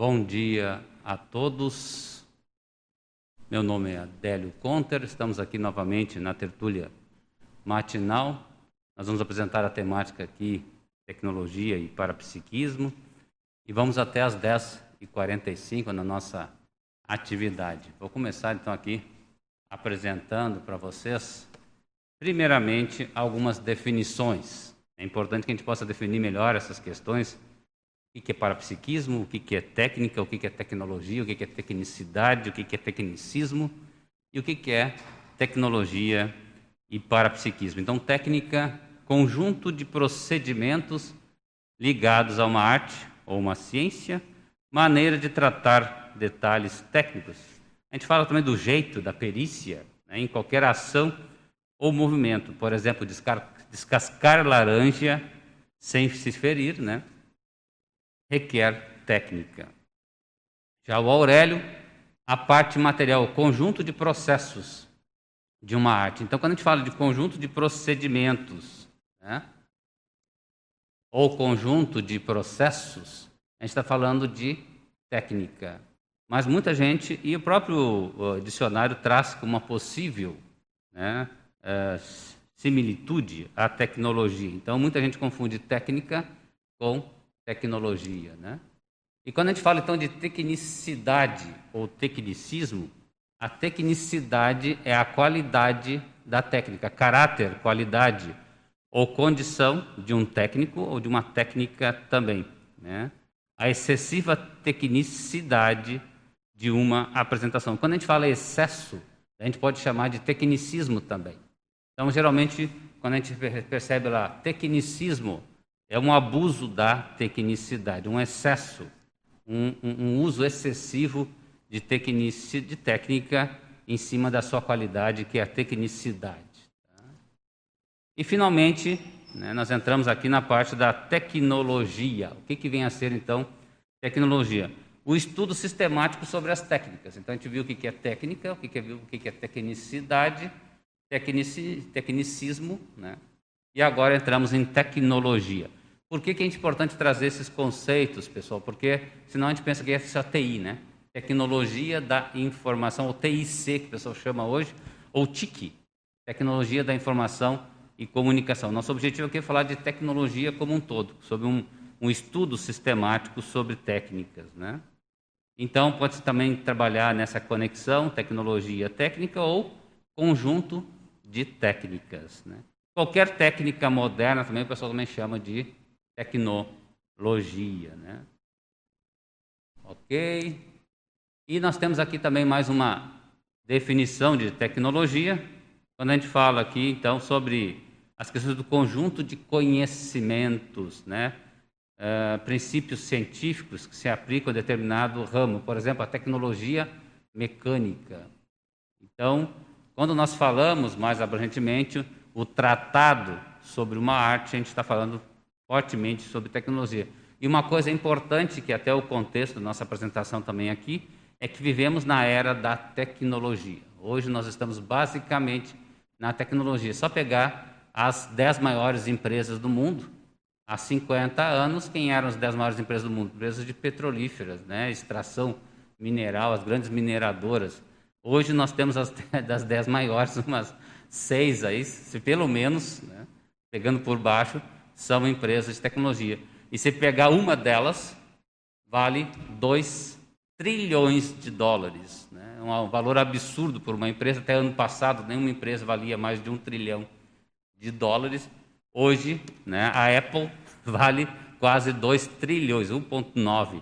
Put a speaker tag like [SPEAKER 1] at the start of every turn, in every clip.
[SPEAKER 1] Bom dia a todos. Meu nome é Adélio Conter, estamos aqui novamente na tertúlia matinal. Nós vamos apresentar a temática aqui, tecnologia e parapsiquismo, e vamos até às 10h45 na nossa atividade. Vou começar então aqui apresentando para vocês, primeiramente, algumas definições. É importante que a gente possa definir melhor essas questões. O que é parapsiquismo, o que é técnica, o que é tecnologia, o que é tecnicidade, o que é tecnicismo? E o que é tecnologia e parapsiquismo. Então, técnica, conjunto de procedimentos ligados a uma arte ou uma ciência, maneira de tratar detalhes técnicos. A gente fala também do jeito, da perícia, né, em qualquer ação ou movimento. Por exemplo, descascar laranja sem se ferir, né, requer técnica. Já o Aurélio, a parte material, o conjunto de processos de uma arte. Então, quando a gente fala de conjunto de procedimentos, né, ou conjunto de processos, a gente está falando de técnica. Mas muita gente, e o próprio dicionário traz como uma possível né, é, similitude à tecnologia. Então, muita gente confunde técnica com tecnologia. Né? E quando a gente fala então de tecnicidade ou tecnicismo, a tecnicidade é a qualidade da técnica, caráter, qualidade ou condição de um técnico ou de uma técnica também. Né? A excessiva tecnicidade de uma apresentação. Quando a gente fala excesso, a gente pode chamar de tecnicismo também. Então, geralmente, quando a gente percebe lá tecnicismo, é um abuso da tecnicidade, um excesso, um, um, uso excessivo de, tecnici, de técnica em cima da sua qualidade, que é a tecnicidade. Tá? E, finalmente, né, nós entramos aqui na parte da tecnologia. O que, que vem a ser, então, tecnologia? o estudo sistemático sobre as técnicas. Então a gente viu o que é técnica, o que é, o que é tecnicidade, tecnici, tecnicismo, né? e agora entramos em tecnologia. Por que, que é importante trazer esses conceitos, pessoal? Porque senão a gente pensa que é só TI, né? Tecnologia da Informação, ou TIC, que o pessoal chama hoje, ou TIC, Tecnologia da Informação e Comunicação. Nosso objetivo aqui é falar de tecnologia como um todo, sobre um, um estudo sistemático sobre técnicas, né? Então, pode-se também trabalhar nessa conexão tecnologia técnica ou conjunto de técnicas. Né? Qualquer técnica moderna também o pessoal também chama de tecnologia. Né? Ok? E nós temos aqui também mais uma definição de tecnologia, quando a gente fala aqui, então, sobre as questões do conjunto de conhecimentos, né? uh, princípios científicos que se aplicam a determinado ramo, por exemplo, a tecnologia mecânica. Então, quando nós falamos mais abrangentemente o tratado sobre uma arte, a gente está falando fortemente sobre tecnologia. E uma coisa importante, que até o contexto da nossa apresentação também aqui, é que vivemos na era da tecnologia. Hoje nós estamos basicamente na tecnologia. Só pegar as dez maiores empresas do mundo, há 50 anos, quem eram as 10 maiores empresas do mundo? Empresas de petrolíferas, né? extração mineral, as grandes mineradoras. Hoje nós temos as, das 10 maiores, umas seis aí, se pelo menos, né? pegando por baixo, são empresas de tecnologia. E se pegar uma delas, vale 2 trilhões de dólares. Né? É um valor absurdo por uma empresa. Até ano passado, nenhuma empresa valia mais de um trilhão de dólares. Hoje, né, a Apple vale quase 2 trilhões, 1,9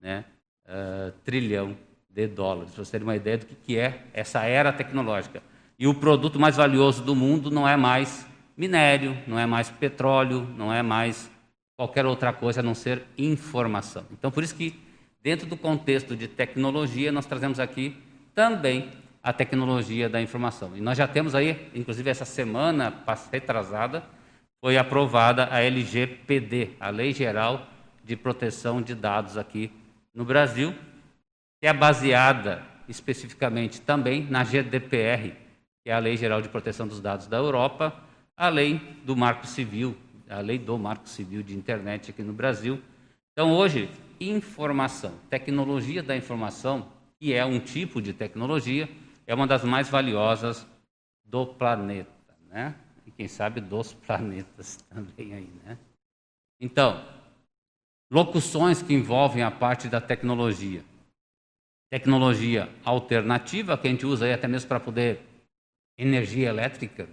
[SPEAKER 1] né, uh, trilhão de dólares, para vocês terem uma ideia do que é essa era tecnológica. E o produto mais valioso do mundo não é mais minério, não é mais petróleo, não é mais qualquer outra coisa a não ser informação. Então, por isso que, dentro do contexto de tecnologia, nós trazemos aqui também a tecnologia da informação. E nós já temos aí, inclusive essa semana retrasada, foi aprovada a LGPD, a Lei Geral de Proteção de Dados aqui no Brasil, que é baseada especificamente também na GDPR, que é a Lei Geral de Proteção dos Dados da Europa, a lei do Marco Civil, a lei do Marco Civil de Internet aqui no Brasil, Então, hoje, informação, tecnologia da informação, que é um tipo de tecnologia, é uma das mais valiosas do planeta, né? E quem sabe dos planetas também aí, né? Então, locuções que envolvem a parte da tecnologia. Tecnologia alternativa, que a gente usa aí até mesmo para poder energia elétrica.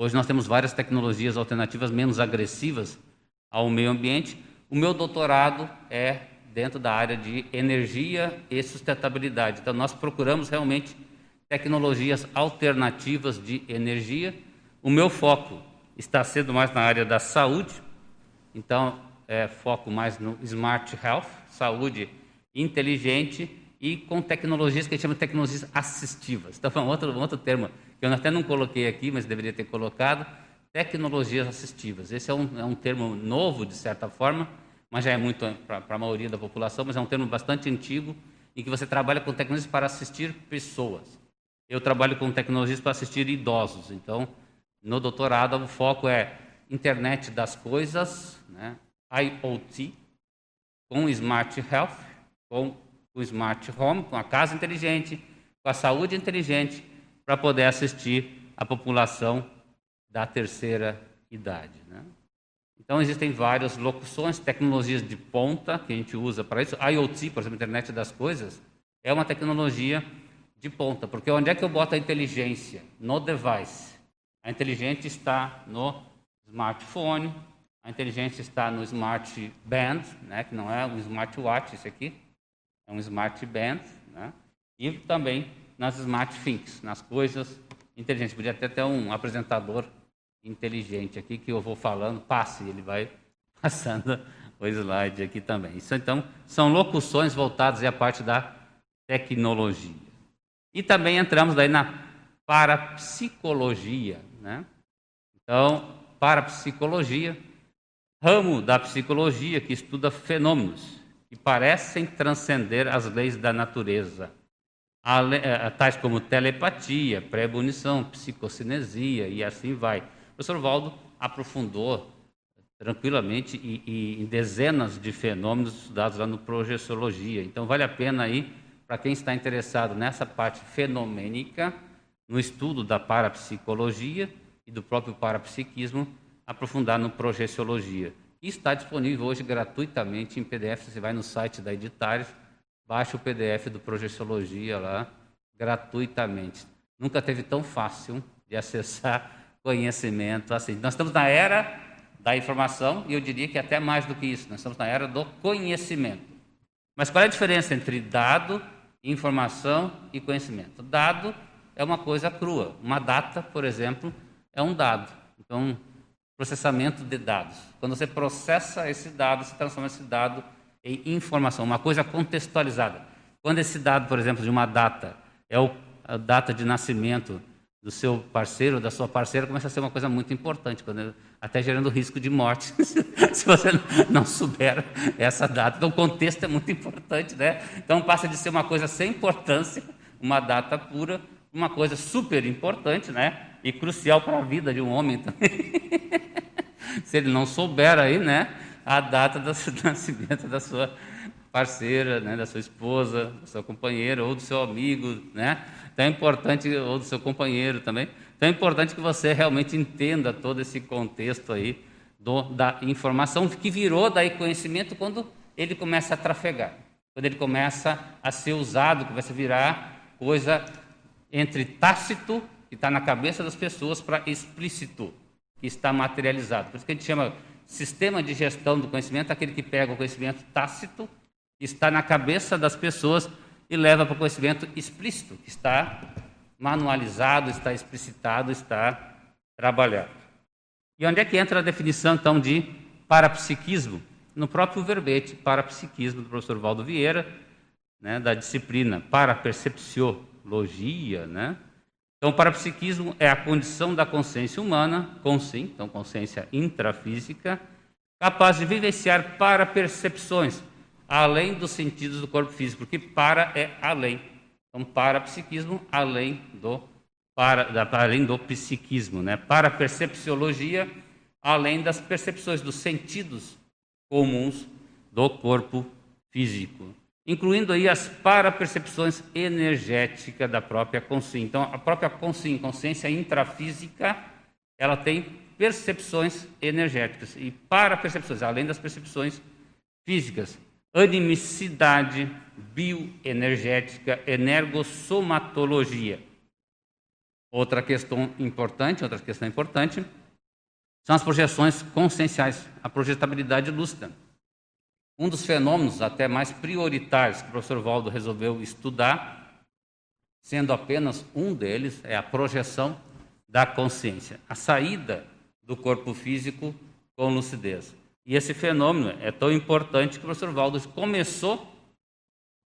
[SPEAKER 1] Hoje nós temos várias tecnologias alternativas menos agressivas ao meio ambiente. O meu doutorado é dentro da área de energia e sustentabilidade. Então nós procuramos realmente tecnologias alternativas de energia. O meu foco está sendo mais na área da saúde, então é foco mais no smart health, saúde inteligente e com tecnologias que a gente chama de tecnologias assistivas. Então, um outro, um outro termo eu até não coloquei aqui, mas deveria ter colocado, tecnologias assistivas. Esse é um, é um termo novo, de certa forma, mas já é muito para a maioria da população, mas é um termo bastante antigo, em que você trabalha com tecnologias para assistir pessoas. Eu trabalho com tecnologias para assistir idosos. Então, no doutorado, o foco é internet das coisas, né? IoT, com smart health, com o smart home, com a casa inteligente, com a saúde inteligente, para poder assistir a população da terceira idade. Né? Então, existem várias locuções, tecnologias de ponta que a gente usa para isso. IoT, por exemplo, Internet das Coisas, é uma tecnologia de ponta, porque onde é que eu boto a inteligência? No device. A inteligência está no smartphone, a inteligência está no smart band, né, que não é um smartwatch, esse aqui, é um smart band, né, e também nas smart things, nas coisas inteligentes. Podia até ter um apresentador inteligente aqui que eu vou falando, passe, ele vai passando o slide aqui também. Isso então são locuções voltadas à parte da tecnologia. E também entramos daí na parapsicologia, né? Então, parapsicologia, ramo da psicologia que estuda fenômenos que parecem transcender as leis da natureza, tais como telepatia, premonição, psicocinesia e assim vai. O professor Valdo aprofundou tranquilamente e, e, em dezenas de fenômenos estudados lá no Projeciologia. Então, vale a pena aí, para quem está interessado nessa parte fenomênica, no estudo da parapsicologia e do próprio parapsiquismo, aprofundar no Projeciologia. Está disponível hoje gratuitamente em PDF. Você vai no site da Editares, baixa o PDF do Projeciologia lá, gratuitamente. Nunca teve tão fácil de acessar conhecimento assim. Nós estamos na era da informação e eu diria que até mais do que isso, nós estamos na era do conhecimento. Mas qual é a diferença entre dado, informação e conhecimento? Dado é uma coisa crua. Uma data, por exemplo, é um dado. Então, processamento de dados. Quando você processa esse dado, você transforma esse dado informação, uma coisa contextualizada. Quando esse dado, por exemplo, de uma data é o, a data de nascimento do seu parceiro, da sua parceira, começa a ser uma coisa muito importante, quando, até gerando risco de morte, se você não souber essa data. Então, o contexto é muito importante, né? Então, passa de ser uma coisa sem importância, uma data pura, uma coisa super importante, né? E crucial para a vida de um homem também. se ele não souber aí, né? A data do nascimento da sua parceira, né? Da sua esposa, do seu companheiro ou do seu amigo, né? Então é importante, ou do seu companheiro também, então é importante que você realmente entenda todo esse contexto aí do, da informação que virou daí conhecimento quando ele começa a trafegar, quando ele começa a ser usado, começa a virar coisa entre tácito, que está na cabeça das pessoas, para explícito, que está materializado. Por isso que a gente chama sistema de gestão do conhecimento, aquele que pega o conhecimento tácito, está na cabeça das pessoas e leva para o conhecimento explícito, que está manualizado, está explicitado, está trabalhado. E onde é que entra a definição, então, de parapsiquismo? No próprio verbete, parapsiquismo, do professor Valdo Vieira, né, da disciplina parapercepciologia. Né? Então, o parapsiquismo é a condição da consciência humana, sim, então consciência intrafísica, capaz de vivenciar parapercepções, além dos sentidos do corpo físico, porque para é além. Então, para psiquismo, além do para, da, além do psiquismo, né? Para percepciologia, além das percepções dos sentidos comuns do corpo físico, incluindo aí as parapercepções energéticas da própria consciência. Então, a própria consciência, consciência intrafísica, ela tem percepções energéticas e parapercepções, além das percepções físicas, animicidade, bioenergética, energossomatologia. Outra questão importante, outra questão importante, são as projeções conscienciais, a projetabilidade lúcida. Um dos fenômenos até mais prioritários que o professor Valdo resolveu estudar, sendo apenas um deles, é a projeção da consciência, a saída do corpo físico com lucidez. E esse fenômeno é tão importante que o professor Valdo começou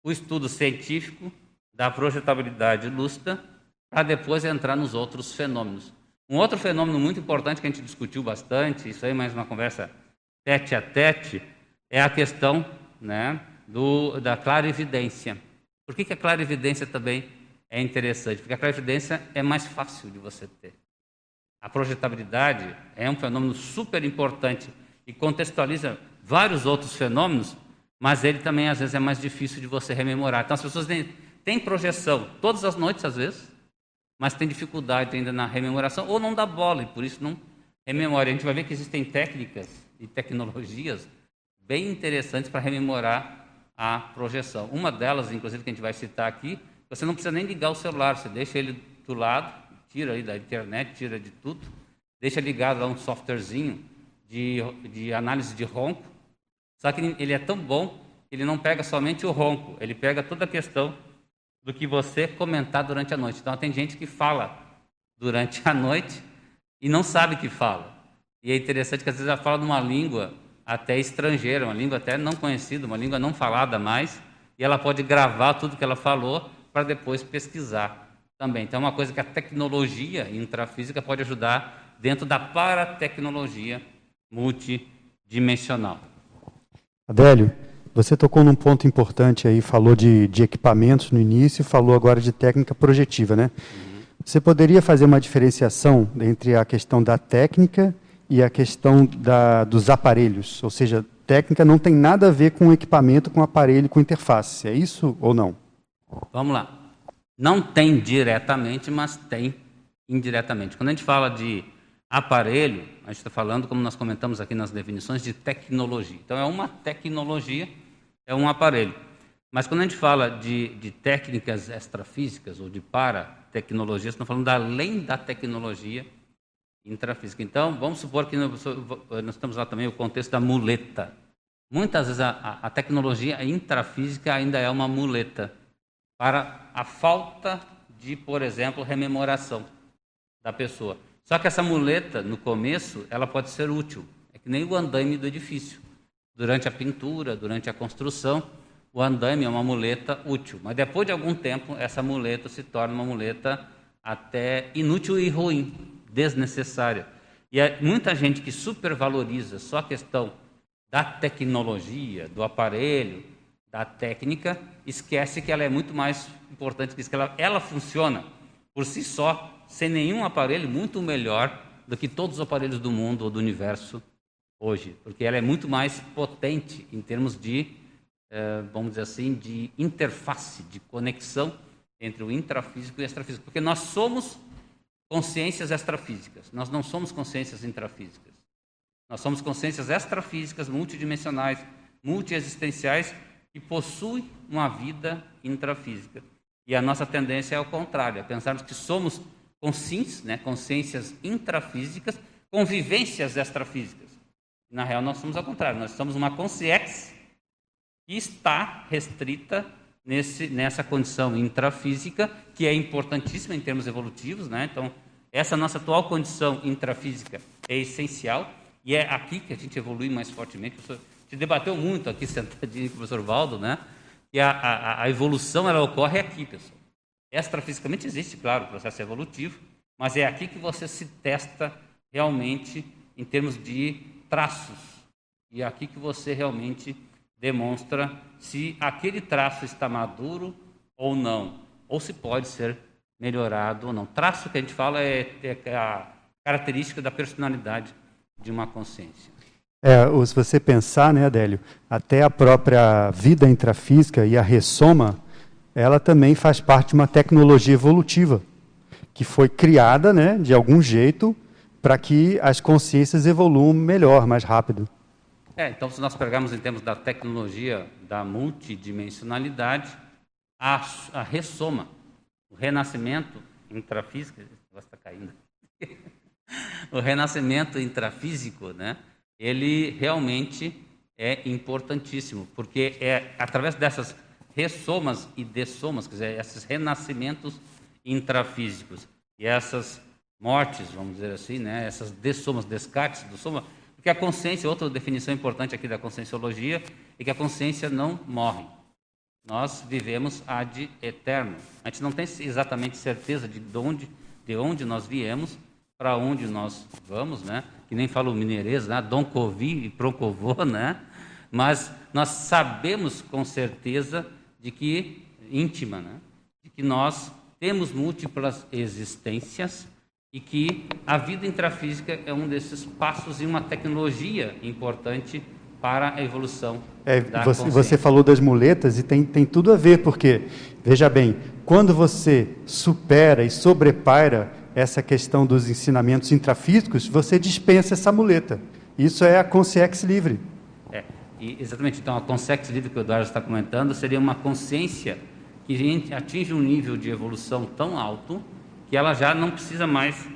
[SPEAKER 1] o estudo científico da projetabilidade lúcida para depois entrar nos outros fenômenos. Um outro fenômeno muito importante que a gente discutiu bastante, isso aí mais uma conversa tete a tete, é a questão né, do, da clarividência. Por que, que a clarividência também é interessante? Porque a clarividência é mais fácil de você ter. A projetabilidade é um fenômeno super importante e contextualiza vários outros fenômenos, mas ele também às vezes é mais difícil de você rememorar. Então as pessoas têm, têm projeção todas as noites, às vezes, mas tem dificuldade ainda na rememoração ou não dá bola e por isso não rememora. A gente vai ver que existem técnicas e tecnologias bem interessantes para rememorar a projeção. Uma delas, inclusive, que a gente vai citar aqui, você não precisa nem ligar o celular, você deixa ele do lado, tira aí da internet, tira de tudo, deixa ligado lá um softwarezinho de, de análise de ronco, só que ele é tão bom que ele não pega somente o ronco, ele pega toda a questão do que você comentar durante a noite. Então, tem gente que fala durante a noite e não sabe que fala. E é interessante que às vezes ela fala numa língua até estrangeira, uma língua até não conhecida, uma língua não falada mais, e ela pode gravar tudo que ela falou para depois pesquisar também. Então, é uma coisa que a tecnologia intrafísica pode ajudar dentro da paratecnologia multidimensional.
[SPEAKER 2] Adélio, você tocou num ponto importante aí, falou de, de equipamentos no início, falou agora de técnica projetiva, né? Uhum. Você poderia fazer uma diferenciação entre a questão da técnica e a questão da, dos aparelhos? Ou seja, técnica não tem nada a ver com equipamento, com aparelho, com interface. É isso ou não?
[SPEAKER 1] Vamos lá. Não tem diretamente, mas tem indiretamente. Quando a gente fala de aparelho, a gente está falando, como nós comentamos aqui nas definições, de tecnologia. Então, é uma tecnologia é um aparelho. Mas quando a gente fala de, de técnicas extrafísicas ou de paratecnologias, estamos falando além da tecnologia intrafísica. Então, vamos supor que nós, nós temos lá também o contexto da muleta. Muitas vezes a, a tecnologia intrafísica ainda é uma muleta para a falta de, por exemplo, rememoração da pessoa. Só que essa muleta, no começo, ela pode ser útil. É que nem o andaime do edifício. Durante a pintura, durante a construção, o andaime é uma muleta útil. Mas depois de algum tempo, essa muleta se torna uma muleta até inútil e ruim, desnecessária. E há muita gente que supervaloriza só a questão da tecnologia, do aparelho, da técnica, esquece que ela é muito mais importante que isso, que ela, ela funciona por si só, sem nenhum aparelho, muito melhor do que todos os aparelhos do mundo ou do universo hoje, porque ela é muito mais potente em termos de, eh, vamos dizer assim, de interface, de conexão entre o intrafísico e o extrafísico, porque nós somos consciências extrafísicas, nós não somos consciências intrafísicas. Nós somos consciências extrafísicas, multidimensionais, multiexistenciais, que possuem uma vida intrafísica. E a nossa tendência é ao contrário, é pensarmos que somos consciências, né, consciências intrafísicas, convivências extrafísicas. Na real, nós somos ao contrário, nós somos uma consciência que está restrita nesse, nessa condição intrafísica, que é importantíssima em termos evolutivos. Né? Então, essa nossa atual condição intrafísica é essencial e é aqui que a gente evolui mais fortemente. A gente debateu muito aqui, sentadinho com o professor Valdo, né? que a, a, a evolução ela ocorre aqui, pessoal. Extrafisicamente existe, claro, o processo evolutivo, mas é aqui que você se testa realmente em termos de traços. E é aqui que você realmente demonstra se aquele traço está maduro ou não, ou se pode ser melhorado ou não. Traço que a gente fala é, é a característica da personalidade de uma consciência.
[SPEAKER 2] É, se você pensar, né, Adélio, até a própria vida intrafísica e a ressoma, ela também faz parte de uma tecnologia evolutiva que foi criada, né, de algum jeito, para que as consciências evoluam melhor, mais rápido.
[SPEAKER 1] É, então, se nós pegarmos em termos da tecnologia da multidimensionalidade, a, a ressoma, o renascimento intrafísico, está caindo. o renascimento intrafísico, né? Ele realmente é importantíssimo, porque é através dessas ressomas e dessomas, quer dizer, esses renascimentos intrafísicos e essas mortes, vamos dizer assim, né? Essas dessomas, descartes do soma, porque a consciência, outra definição importante aqui da conscienciologia, é que a consciência não morre. Nós vivemos ad eterno. A gente não tem exatamente certeza de onde, de onde nós viemos, para onde nós vamos, né? Que nem fala o mineirês, né? Dom Covi e Procovô, né? Mas nós sabemos com certeza de que íntima, né? De que nós temos múltiplas existências e que a vida intrafísica é um desses passos em uma tecnologia importante para a evolução
[SPEAKER 2] é, da você, você falou das muletas e tem, tem tudo a ver, porque, veja bem, quando você supera e sobrepaira essa questão dos ensinamentos intrafísicos, você dispensa essa muleta. Isso é a consciência livre.
[SPEAKER 1] É, exatamente. Então, a consciência livre que o Eduardo está comentando seria uma consciência que atinge um nível de evolução tão alto que ela já não precisa mais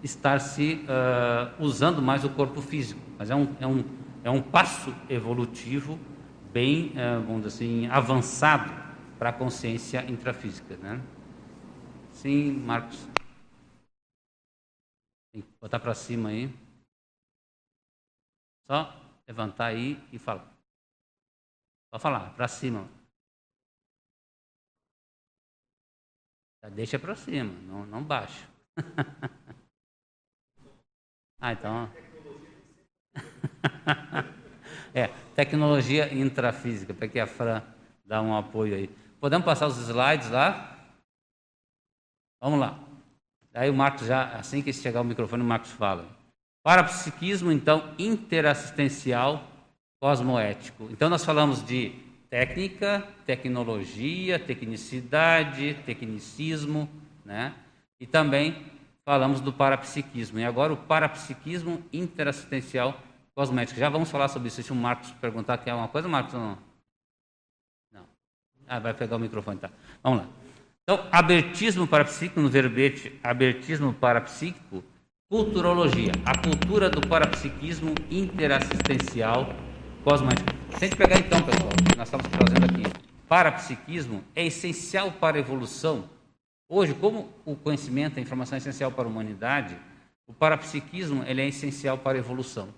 [SPEAKER 1] estar se uh, usando mais o corpo físico. Mas é um, é um, é um passo evolutivo bem, uh, vamos dizer assim, avançado para a consciência intrafísica. Né? Sim, Marcos. Tem que botar para cima aí. Só levantar aí e falar. Pode falar, para cima. Deixa para cima, não, não baixa. ah, então. é, tecnologia intrafísica, para que a Fran dá um apoio aí. Podemos passar os slides lá? Vamos lá. Aí o Marcos já, assim que chegar o microfone, o Marcos fala. Parapsiquismo, então, interassistencial cosmoético. Então, nós falamos de técnica, tecnologia, tecnicidade, tecnicismo, né? E também falamos do parapsiquismo. E agora o parapsiquismo interassistencial cosmético. Já vamos falar sobre isso. Se o Marcos perguntar quer alguma coisa, Marcos, não? Não. Ah, vai pegar o microfone, tá. Vamos lá. Então, abertismo parapsíquico, no verbete abertismo parapsíquico, culturologia, a cultura do parapsiquismo interassistencial cosmético. Se a gente pegar então, pessoal, nós estamos trazendo aqui, parapsiquismo é essencial para a evolução. Hoje, como o conhecimento, a informação é essencial para a humanidade, o parapsiquismo ele é essencial para a evolução.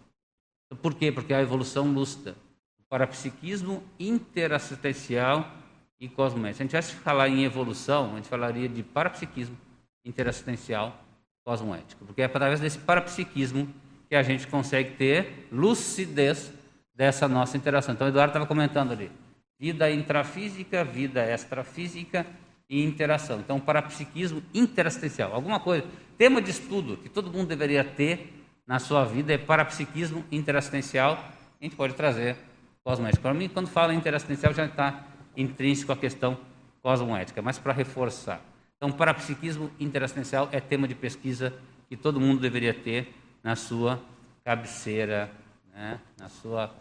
[SPEAKER 1] Por quê? Porque a evolução lúcida. O parapsiquismo interassistencial e cosmético. Se a gente tivesse que falar em evolução, a gente falaria de parapsiquismo interassistencial cosmoético. Porque é através desse parapsiquismo que a gente consegue ter lucidez dessa nossa interação. Então, o Eduardo estava comentando ali: vida intrafísica, vida extrafísica e interação. Então, parapsiquismo interassistencial. Alguma coisa, tema de estudo que todo mundo deveria ter na sua vida é parapsiquismo interassistencial. A gente pode trazer cosmoética. Para mim, quando fala interassistencial, já está intrínseco a questão cosmoética, mas para reforçar. Então, parapsiquismo interassistencial é tema de pesquisa que todo mundo deveria ter na sua cabeceira, né? na sua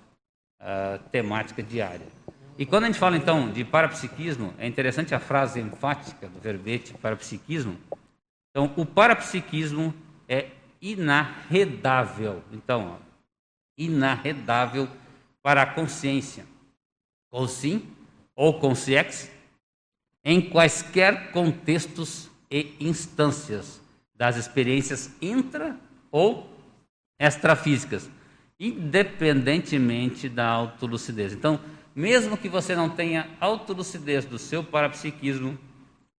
[SPEAKER 1] uh, temática diária. E quando a gente fala então de parapsiquismo, é interessante a frase enfática do verbete parapsiquismo. Então, o parapsiquismo é inarredável. Então, ó, inarredável para a consciência, ou sim, ou consciex, em quaisquer contextos e instâncias das experiências intra ou extrafísicas, independentemente da autolucidez. Então, mesmo que você não tenha autolucidez do seu parapsiquismo,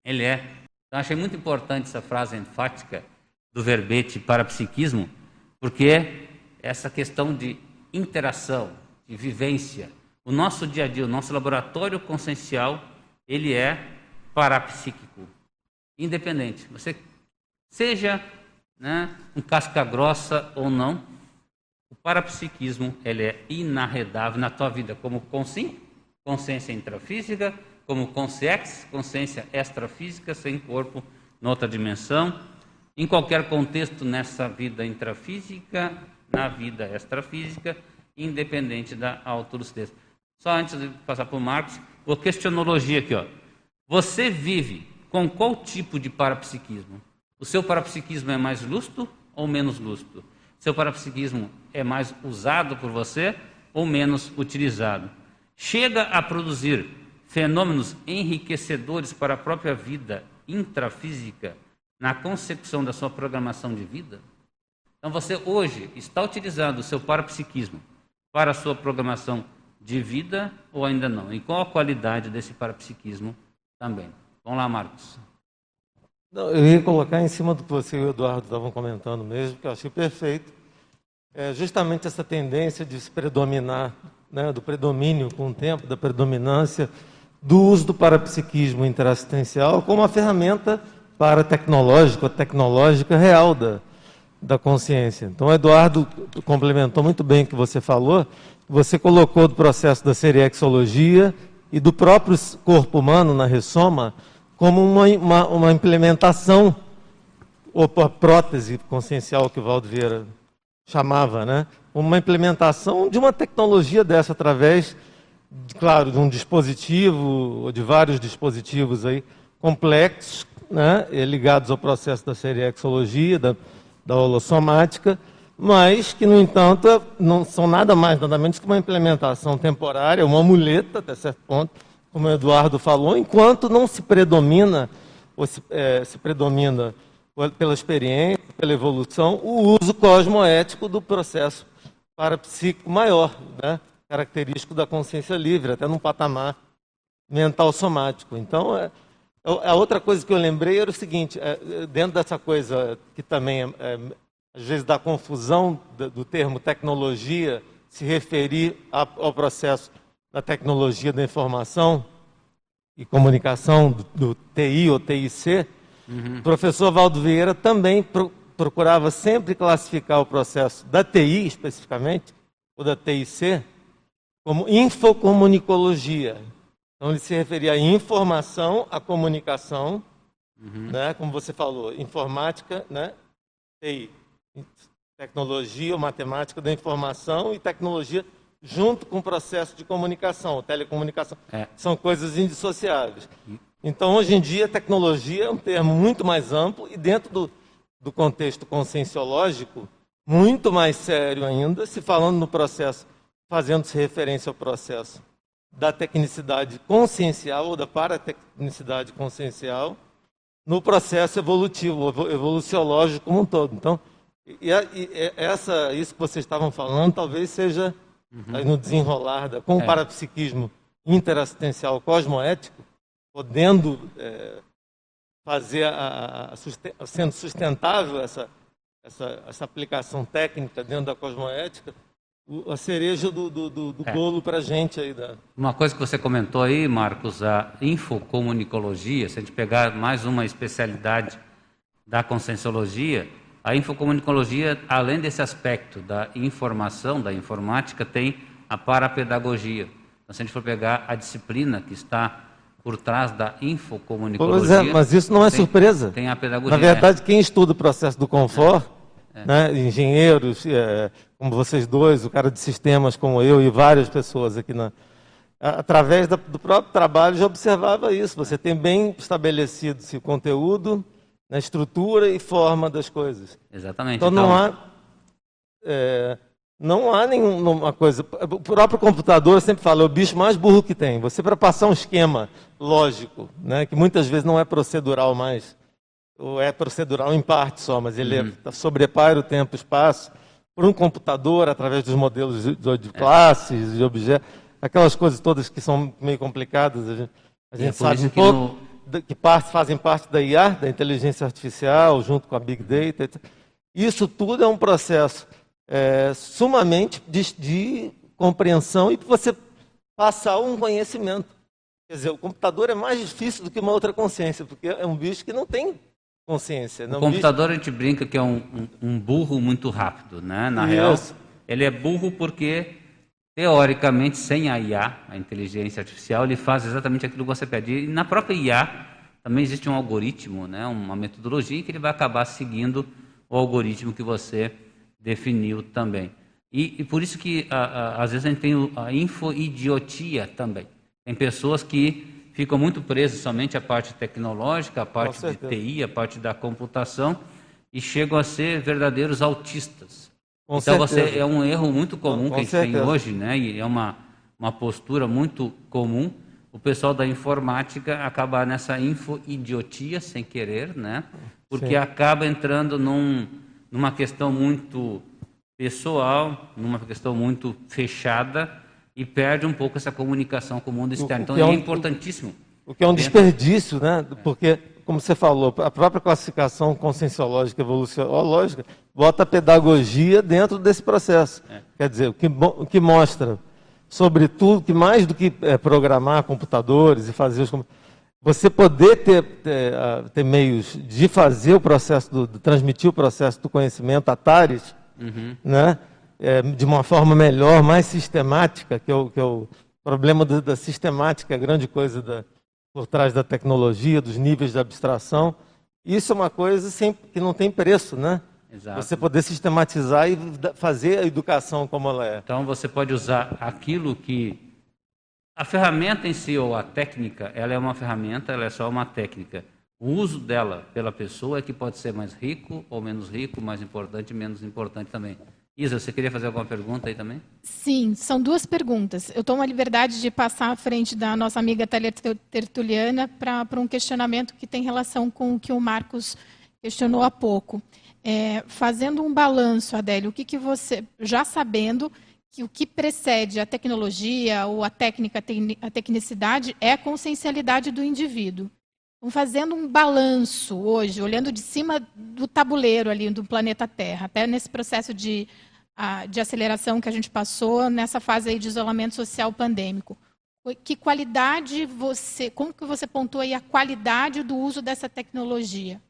[SPEAKER 1] ele é. Eu achei muito importante essa frase enfática do verbete parapsiquismo, porque essa questão de interação, de vivência, o nosso dia a dia, o nosso laboratório consciencial, ele é parapsíquico, independente. Você seja né, um casca grossa ou não, O parapsiquismo ele é inarredável na tua vida como consciência, consciência intrafísica, como consciex, consciência extrafísica, sem corpo, noutra dimensão, em qualquer contexto nessa vida intrafísica, na vida extrafísica, independente da autolucidez. Só antes de passar para o Marcos, a questionologia aqui. Ó. Você vive com qual tipo de parapsiquismo? O seu parapsiquismo é mais lúcido ou menos lúcido? Seu parapsiquismo é mais usado por você ou menos utilizado? Chega a produzir fenômenos enriquecedores para a própria vida intrafísica na concepção da sua programação de vida? Então você hoje está utilizando o seu parapsiquismo para a sua programação de vida ou ainda não? E qual a qualidade desse parapsiquismo também? Vamos lá, Marcos.
[SPEAKER 3] Não, eu ia colocar em cima do que você e o Eduardo estavam comentando mesmo, que eu achei perfeito. É justamente essa tendência de se predominar, né, do predomínio com o tempo, da predominância do uso do parapsiquismo interassistencial como uma ferramenta para tecnológica, tecnológica real da, da consciência. Então, o Eduardo complementou muito bem o que você falou. Você colocou do processo da seriexologia e do próprio corpo humano na ressoma como uma, uma, uma implementação, ou prótese consciencial que o Valdo Vieira chamava, né? uma implementação de uma tecnologia dessa através, claro, de um dispositivo, ou de vários dispositivos aí, complexos, né? ligados ao processo da seriexologia, da, da holossomática, mas que, no entanto, não são nada mais, nada menos que uma implementação temporária, uma muleta, até certo ponto, como o Eduardo falou, enquanto não se predomina, ou se, é, se predomina pela experiência, pela evolução, o uso cosmoético do processo parapsíquico maior, né? característico da consciência livre, até num patamar mental somático. Então, é, a outra coisa que eu lembrei era o seguinte: é, dentro dessa coisa que também é, é, às vezes dá confusão do termo tecnologia se referir ao processo da tecnologia da informação e comunicação, do, do TI ou TIC, uhum. o professor Valdo Vieira também pro, procurava sempre classificar o processo da TI, especificamente, ou da TIC, como infocomunicologia. Então, ele se referia à informação, à comunicação, uhum. né, como você falou, informática, né, TI, tecnologia ou matemática da informação e tecnologia junto com o processo de comunicação, telecomunicação. É. São coisas indissociáveis. Então, hoje em dia, tecnologia é um termo muito mais amplo e dentro do, do contexto conscienciológico, muito mais sério ainda, se falando no processo, fazendo-se referência ao processo da tecnicidade consciencial ou da paratecnicidade consciencial no processo evolutivo, evoluciológico como um todo. Então, e, e essa, isso que vocês estavam falando talvez seja uhum. no desenrolar da, com é. o parapsiquismo interassistencial cosmoético, podendo é, fazer a, a, sendo sustentável essa, essa, essa aplicação técnica dentro da cosmoética, a cereja do, do, do, do é. bolo para a gente aí. Da...
[SPEAKER 1] Uma coisa que você comentou aí, Marcos, a infocomunicologia, se a gente pegar mais uma especialidade da conscienciologia, a infocomunicologia, além desse aspecto da informação, da informática, tem a parapedagogia. Então, se a gente for pegar a disciplina que está por trás da infocomunicologia...
[SPEAKER 3] É, mas isso não é
[SPEAKER 1] tem,
[SPEAKER 3] surpresa.
[SPEAKER 1] Tem a pedagogia.
[SPEAKER 3] Na verdade, quem estuda o processo do conforto, é. né, engenheiros, é, como vocês dois, o cara de sistemas como eu e várias pessoas aqui na através do próprio trabalho já observava isso. Você tem bem estabelecido se o conteúdo, na estrutura e forma das coisas.
[SPEAKER 1] Exatamente.
[SPEAKER 3] Então, então... não há é, não há nenhuma coisa. O próprio computador sempre fala, é o bicho mais burro que tem. Você para passar um esquema lógico, né, que muitas vezes não é procedural mais, ou é procedural em parte só, mas ele uhum. é, sobrepaira o tempo e espaço, por um computador, através dos modelos de, de é. classes, de objetos, aquelas coisas todas que são meio complicadas, a gente, a gente é sabe um pouco. No que parte, fazem parte da IA, da inteligência artificial, junto com a Big Data. Etc. Isso tudo é um processo é, sumamente de, de compreensão e você passar um conhecimento. Quer dizer, o computador é mais difícil do que uma outra consciência, porque é um bicho que não tem consciência.
[SPEAKER 1] Não o computador bicho... a gente brinca que é um, um, um burro muito rápido, né? Na real, ele é burro porque, teoricamente, sem a IA, a inteligência artificial, ele faz exatamente aquilo que você pede. E na própria IA também existe um algoritmo, né, uma metodologia que ele vai acabar seguindo o algoritmo que você definiu também. E, e por isso que, a, a, às vezes, a gente tem a infoidiotia também. Tem pessoas que ficam muito presas somente à parte tecnológica, à parte de TI, à parte da computação, e chegam a ser verdadeiros autistas. Com então, você, é um erro muito comum Com que a gente certeza. tem hoje, né? e é uma, uma postura muito comum, o pessoal da informática acabar nessa infoidiotia sem querer, né? porque Sim. acaba entrando num, numa questão muito pessoal, numa questão muito fechada e perde um pouco essa comunicação com o mundo externo. Então é, um, é, importantíssimo.
[SPEAKER 3] O que é um desperdício, né? Porque, como você falou, a própria classificação conscienciológica evolucionológica bota a pedagogia dentro desse processo. É. Quer dizer, o que, o que mostra, sobretudo, que mais do que é, programar computadores e fazer os você poder ter, ter, ter, meios de fazer o processo, do, de transmitir o processo do conhecimento a Tares, uhum. né? É, de uma forma melhor, mais sistemática, que é o, que é o problema da, da sistemática, a grande coisa da, por trás da tecnologia, dos níveis de abstração. Isso é uma coisa sem, que não tem preço, né? Exato. Você poder sistematizar e fazer a educação como ela é.
[SPEAKER 1] Então você pode usar aquilo que a ferramenta em si ou a técnica, ela é uma ferramenta, ela é só uma técnica. O uso dela pela pessoa é que pode ser mais rico ou menos rico, mais importante, menos importante também. Isa, você queria fazer alguma pergunta aí também?
[SPEAKER 4] Sim, são duas perguntas. Eu tomo a liberdade de passar à frente da nossa amiga Thalia Tertuliana para um questionamento que tem relação com o que o Marcos questionou há pouco. É, fazendo um balanço, Adélio, o que, que você, já sabendo que o que precede a tecnologia ou a técnica, a tecnicidade é a consciencialidade do indivíduo. Então, fazendo um balanço hoje, olhando de cima do tabuleiro ali do planeta Terra, até nesse processo de, de aceleração que a gente passou, nessa fase aí de isolamento social pandêmico. Que qualidade você, como que você pontua aí a qualidade do uso dessa tecnologia?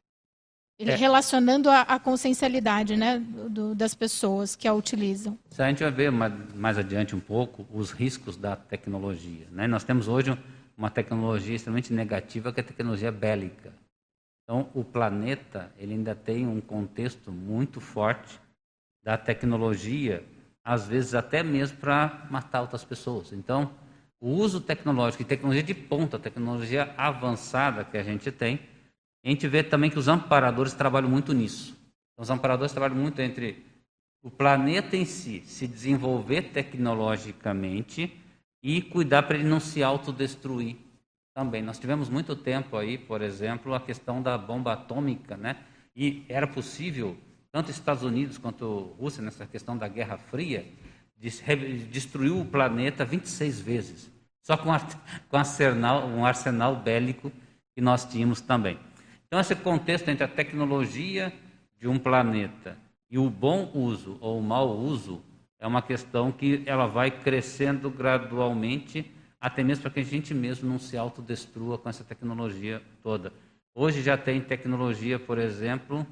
[SPEAKER 4] Ele é. relacionando a, a consciencialidade né, do, das pessoas que a utilizam.
[SPEAKER 1] A gente vai ver mais, mais adiante um pouco os riscos da tecnologia. Né? Nós temos hoje uma tecnologia extremamente negativa, que é a tecnologia bélica. Então, o planeta ele ainda tem um contexto muito forte da tecnologia, às vezes até mesmo para matar outras pessoas. Então, o uso tecnológico e tecnologia de ponta, tecnologia avançada que a gente tem, a gente vê também que os amparadores trabalham muito nisso. Os amparadores trabalham muito entre o planeta em si se desenvolver tecnologicamente e cuidar para ele não se autodestruir também. Nós tivemos muito tempo aí, por exemplo, a questão da bomba atômica, né? E era possível, tanto Estados Unidos quanto Rússia, nessa questão da Guerra Fria, destruir o planeta 26 vezes, só com, com arsenal, um arsenal bélico que nós tínhamos também. Então, esse contexto entre a tecnologia de um planeta e o bom uso ou o mau uso é uma questão que ela vai crescendo gradualmente, até mesmo para que a gente mesmo não se autodestrua com essa tecnologia toda. Hoje já tem tecnologia, por exemplo,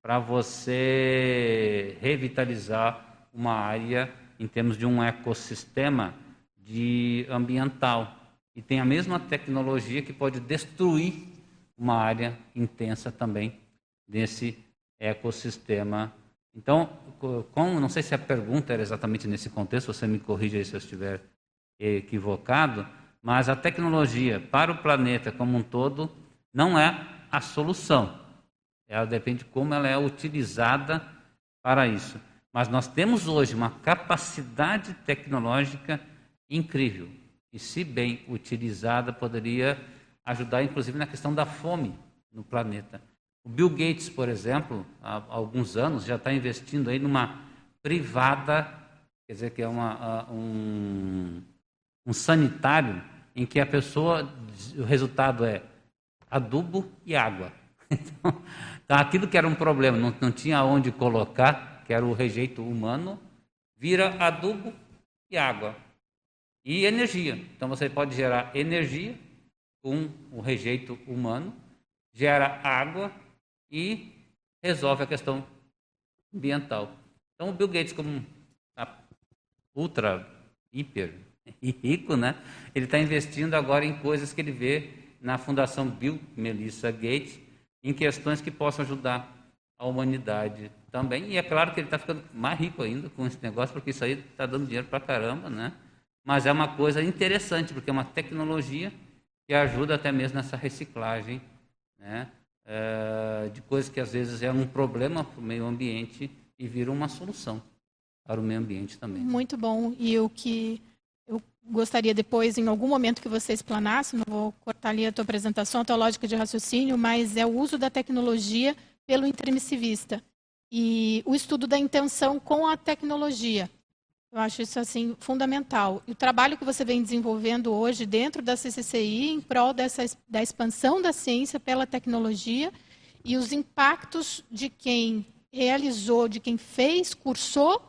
[SPEAKER 1] para você revitalizar uma área em termos de um ecossistema de ambiental. E tem a mesma tecnologia que pode destruir uma área intensa também desse ecossistema. Então, como, não sei se a pergunta era exatamente nesse contexto, você me corrija se eu estiver equivocado, mas a tecnologia para o planeta como um todo não é a solução. Ela depende de como ela é utilizada para isso. Mas nós temos hoje uma capacidade tecnológica incrível e, se bem utilizada, poderia ajudar inclusive na questão da fome no planeta. O Bill Gates, por exemplo, há alguns anos já está investindo aí numa privada, quer dizer que é uma, um, um sanitário em que a pessoa, o resultado é adubo e água. Então, então aquilo que era um problema, não, não tinha onde colocar, que era o rejeito humano, vira adubo e água. E energia. Então você pode gerar energia com o rejeito humano, gera água e resolve a questão ambiental. Então, o Bill Gates, como ultra, hiper rico, né? Ele está investindo agora em coisas que ele vê na Fundação Bill Melissa Gates, em questões que possam ajudar a humanidade também. E é claro que ele está ficando mais rico ainda com esse negócio, porque isso aí está dando dinheiro para caramba, né? Mas é uma coisa interessante, porque é uma tecnologia que ajuda até mesmo nessa reciclagem, né? É, de coisas que às vezes é um problema para o meio ambiente e vira uma solução para o meio ambiente também.
[SPEAKER 4] Muito bom. E o que eu gostaria depois, em algum momento que você explanasse, não vou cortar ali a tua apresentação, a tua lógica de raciocínio, mas é o uso da tecnologia pelo intermissivista e o estudo da intenção com a tecnologia. Eu acho isso assim fundamental. E o trabalho que você vem desenvolvendo hoje dentro da CCCI em prol dessa da expansão da ciência pela tecnologia e os impactos de quem realizou, de quem fez, cursou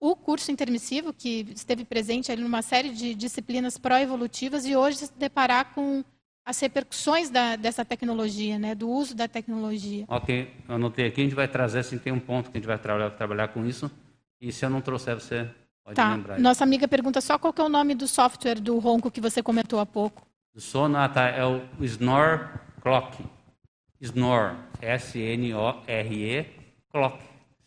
[SPEAKER 4] o curso intermissivo, que esteve presente ali numa série de disciplinas pró-evolutivas e hoje se deparar com as repercussões da, dessa tecnologia, né, do uso da tecnologia.
[SPEAKER 1] Ok, anotei aqui, a gente vai trazer, assim, tem um ponto que a gente vai trabalhar, trabalhar com isso, e se eu não trouxer, você pode
[SPEAKER 4] tá.
[SPEAKER 1] lembrar.
[SPEAKER 4] Nossa amiga pergunta só qual é o nome do software do Ronco que você comentou há pouco.
[SPEAKER 1] Do sono, ah, tá, é o Snore Clock. Snore, S-N-O-R-E, Clock,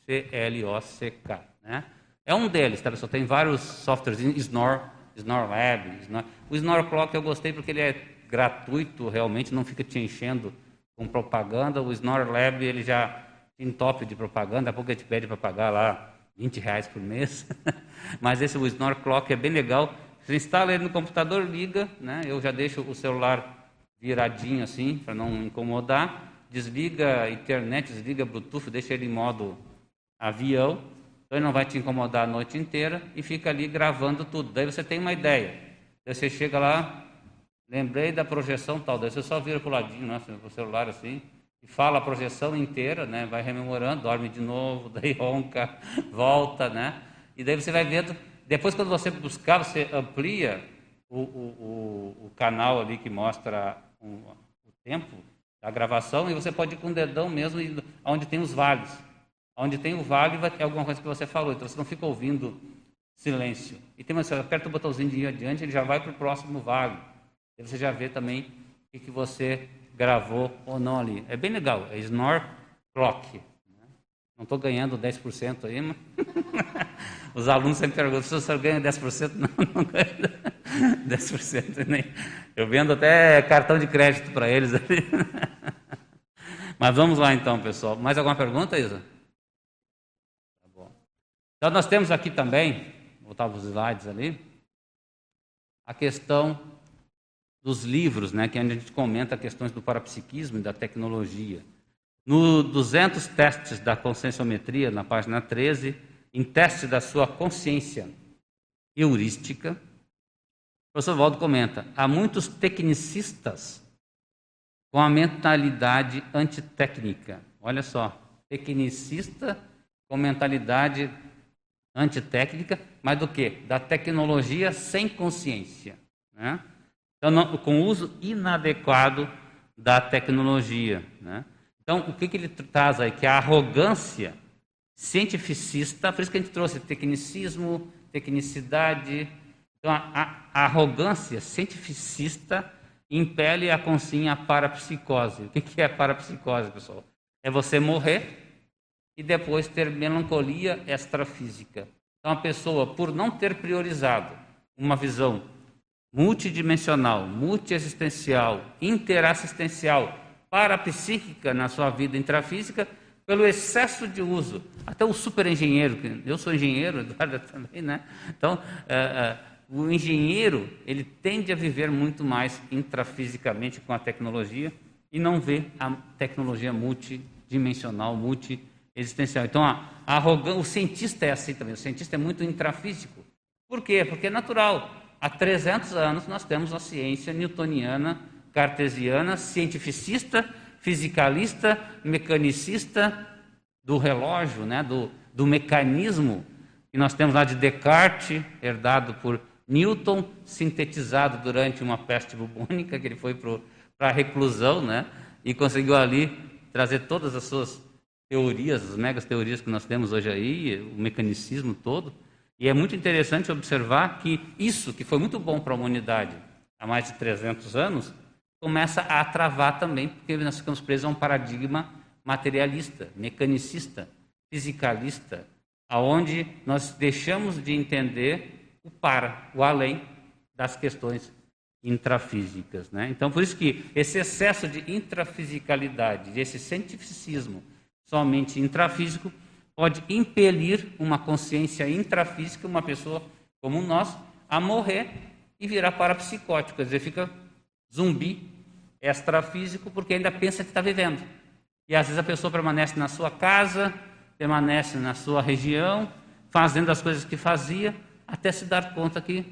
[SPEAKER 1] C-L-O-C-K, né? É um deles, tá, pessoal? Tem vários softwares, Snore, Snore Lab, Snore. O Snore Clock eu gostei porque ele é gratuito, realmente não fica te enchendo com propaganda. O Snore Lab ele já tem top de propaganda, daqui a pouco ele te pede para pagar lá 20 reais por mês. Mas esse o Snore Clock é bem legal. Você instala ele no computador, liga, né? Eu já deixo o celular viradinho assim para não incomodar. Desliga a internet, desliga Bluetooth, deixa ele em modo avião. Então ele não vai te incomodar a noite inteira e fica ali gravando tudo. Daí você tem uma ideia. Daí você chega lá, Lembrei da projeção tal, daí você só vira para o ladinho, né, o celular assim, e fala a projeção inteira, né, vai rememorando, dorme de novo, daí ronca, volta, né, e daí você vai vendo, depois quando você buscar, você amplia o, o, o, o canal ali que mostra o, o tempo da gravação e você pode ir com o dedão mesmo onde tem os vales. Onde tem o vale vai ter alguma coisa que você falou, então você não fica ouvindo silêncio. E tem uma, você aperta o botãozinho de adiante, ele já vai para o próximo vale. Aí você já vê também o que, você gravou ou não ali. É bem legal, é Snore Clock. Né? Não estou ganhando 10% aí, mas os alunos sempre perguntam, se você ganha 10%? Não, não ganho 10%. Nem. Eu vendo até cartão de crédito para eles ali. Mas vamos lá então, pessoal. Mais alguma pergunta, Isa? Tá bom. Então nós temos aqui também, voltar os slides ali, a questão dos livros, né, que a gente comenta questões do parapsiquismo e da tecnologia. No 200 testes da conscienciometria, na página 13, em teste da sua consciência heurística, o professor Valdo comenta: há muitos tecnicistas com a mentalidade antitécnica. Olha só, tecnicista com mentalidade antitécnica, mas do que? Da tecnologia sem consciência. Né? Então, não, com o uso inadequado da tecnologia. Né? Então, o que, que ele traz aí? Que a arrogância cientificista, por isso que a gente trouxe tecnicismo, tecnicidade. Então, a, a arrogância cientificista impele a consciência para a psicose. O que, que é parapsicose, pessoal? É você morrer e depois ter melancolia extrafísica. Então, a pessoa, por não ter priorizado uma visão multidimensional, multiexistencial, interassistencial, parapsíquica na sua vida intrafísica, pelo excesso de uso. Até o super engenheiro, eu sou engenheiro, Eduardo também, né? Então, é, é, o engenheiro, ele tende a viver muito mais intrafisicamente com a tecnologia e não vê a tecnologia multidimensional, multiexistencial. Então, a, a arrogância, o cientista é assim também, o cientista é muito intrafísico. Por quê? Porque é natural. Há 300 anos nós temos a ciência newtoniana, cartesiana, cientificista, fisicalista, mecanicista do relógio, né, do, do mecanismo que nós temos lá de Descartes, herdado por Newton, sintetizado durante uma peste bubônica, que ele foi para a reclusão, né, e conseguiu ali trazer todas as suas teorias, as megas teorias que nós temos hoje aí, o mecanicismo todo. E é muito interessante observar que isso, que foi muito bom para a humanidade há mais de 300 anos, começa a travar também, porque nós ficamos presos a um paradigma materialista, mecanicista, fisicalista, aonde nós deixamos de entender o para, o além das questões intrafísicas. Né? Então, por isso que esse excesso de intrafisicalidade, esse cientificismo somente intrafísico, pode impelir uma consciência intrafísica, uma pessoa como nós, a morrer e virar parapsicótico, quer dizer, fica zumbi extrafísico porque ainda pensa que está vivendo. E às vezes a pessoa permanece na sua casa, permanece na sua região, fazendo as coisas que fazia, até se dar conta que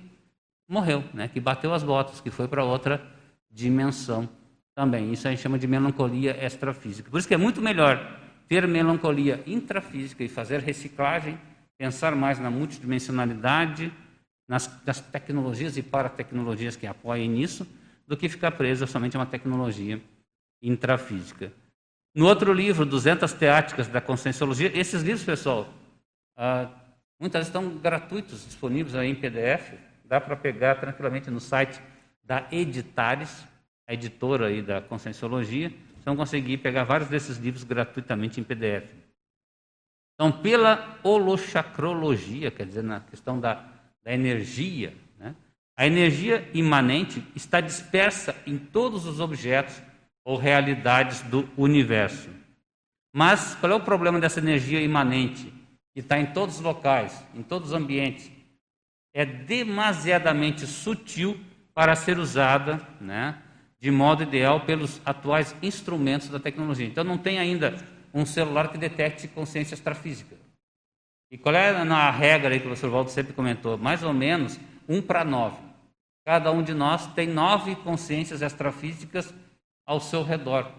[SPEAKER 1] morreu, né? que bateu as botas, que foi para outra dimensão também. Isso a gente chama de melancolia extrafísica. Por isso que é muito melhor ter melancolia intrafísica e fazer reciclagem, pensar mais na multidimensionalidade, nas, nas tecnologias e paratecnologias que apoiem nisso, do que ficar preso somente a uma tecnologia intrafísica. No outro livro, 200 Teáticas da Conscienciologia, esses livros, pessoal, ah, muitas estão gratuitos, disponíveis aí em PDF, dá para pegar tranquilamente no site da Editares, a editora aí da Conscienciologia, vão conseguir pegar vários desses livros gratuitamente em PDF. Então, pela holochacrologia, quer dizer, na questão da, da energia, né? a energia imanente está dispersa em todos os objetos ou realidades do universo. Mas qual é o problema dessa energia imanente, que está em todos os locais, em todos os ambientes? É demasiadamente sutil para ser usada né, de modo ideal pelos atuais instrumentos da tecnologia. Então, não tem ainda um celular que detecte consciência extrafísica. E qual é a regra aí que o professor Waldo sempre comentou? Mais ou menos um para nove. Cada um de nós tem nove consciências extrafísicas ao seu redor,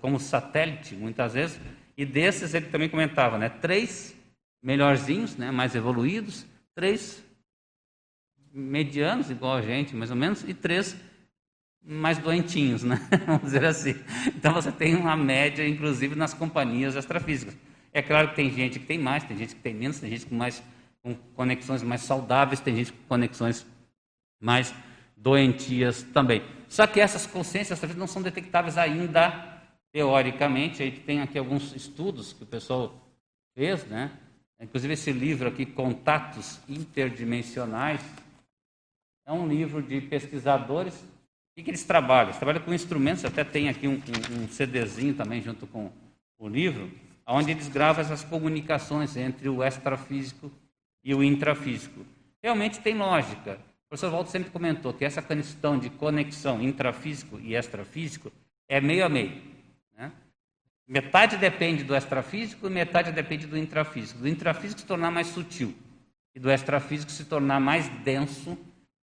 [SPEAKER 1] como satélite, muitas vezes. E desses ele também comentava, né? Três melhorzinhos, né? mais evoluídos, três medianos, igual a gente, mais ou menos, e três mais doentinhos, né? vamos dizer assim. Então você tem uma média, inclusive, nas companhias extrafísicas. É claro que tem gente que tem mais, tem gente que tem menos, tem gente com mais com conexões mais saudáveis, tem gente com conexões mais doentias também. Só que essas consciências não são detectáveis ainda teoricamente. A gente tem aqui alguns estudos que o pessoal fez, né? Inclusive esse livro aqui, Contatos Interdimensionais, é um livro de pesquisadores. O que, eles trabalham? Eles trabalham com instrumentos, até tem aqui um, um, um CDzinho também junto com o livro, onde eles gravam essas comunicações entre o extrafísico e o intrafísico. Realmente tem lógica professor Waldo sempre comentou que essa questão de conexão intrafísico e extrafísico é meio a meio. Né? Metade depende do extrafísico e metade depende do intrafísico. Do intrafísico se tornar mais sutil e do extrafísico se tornar mais denso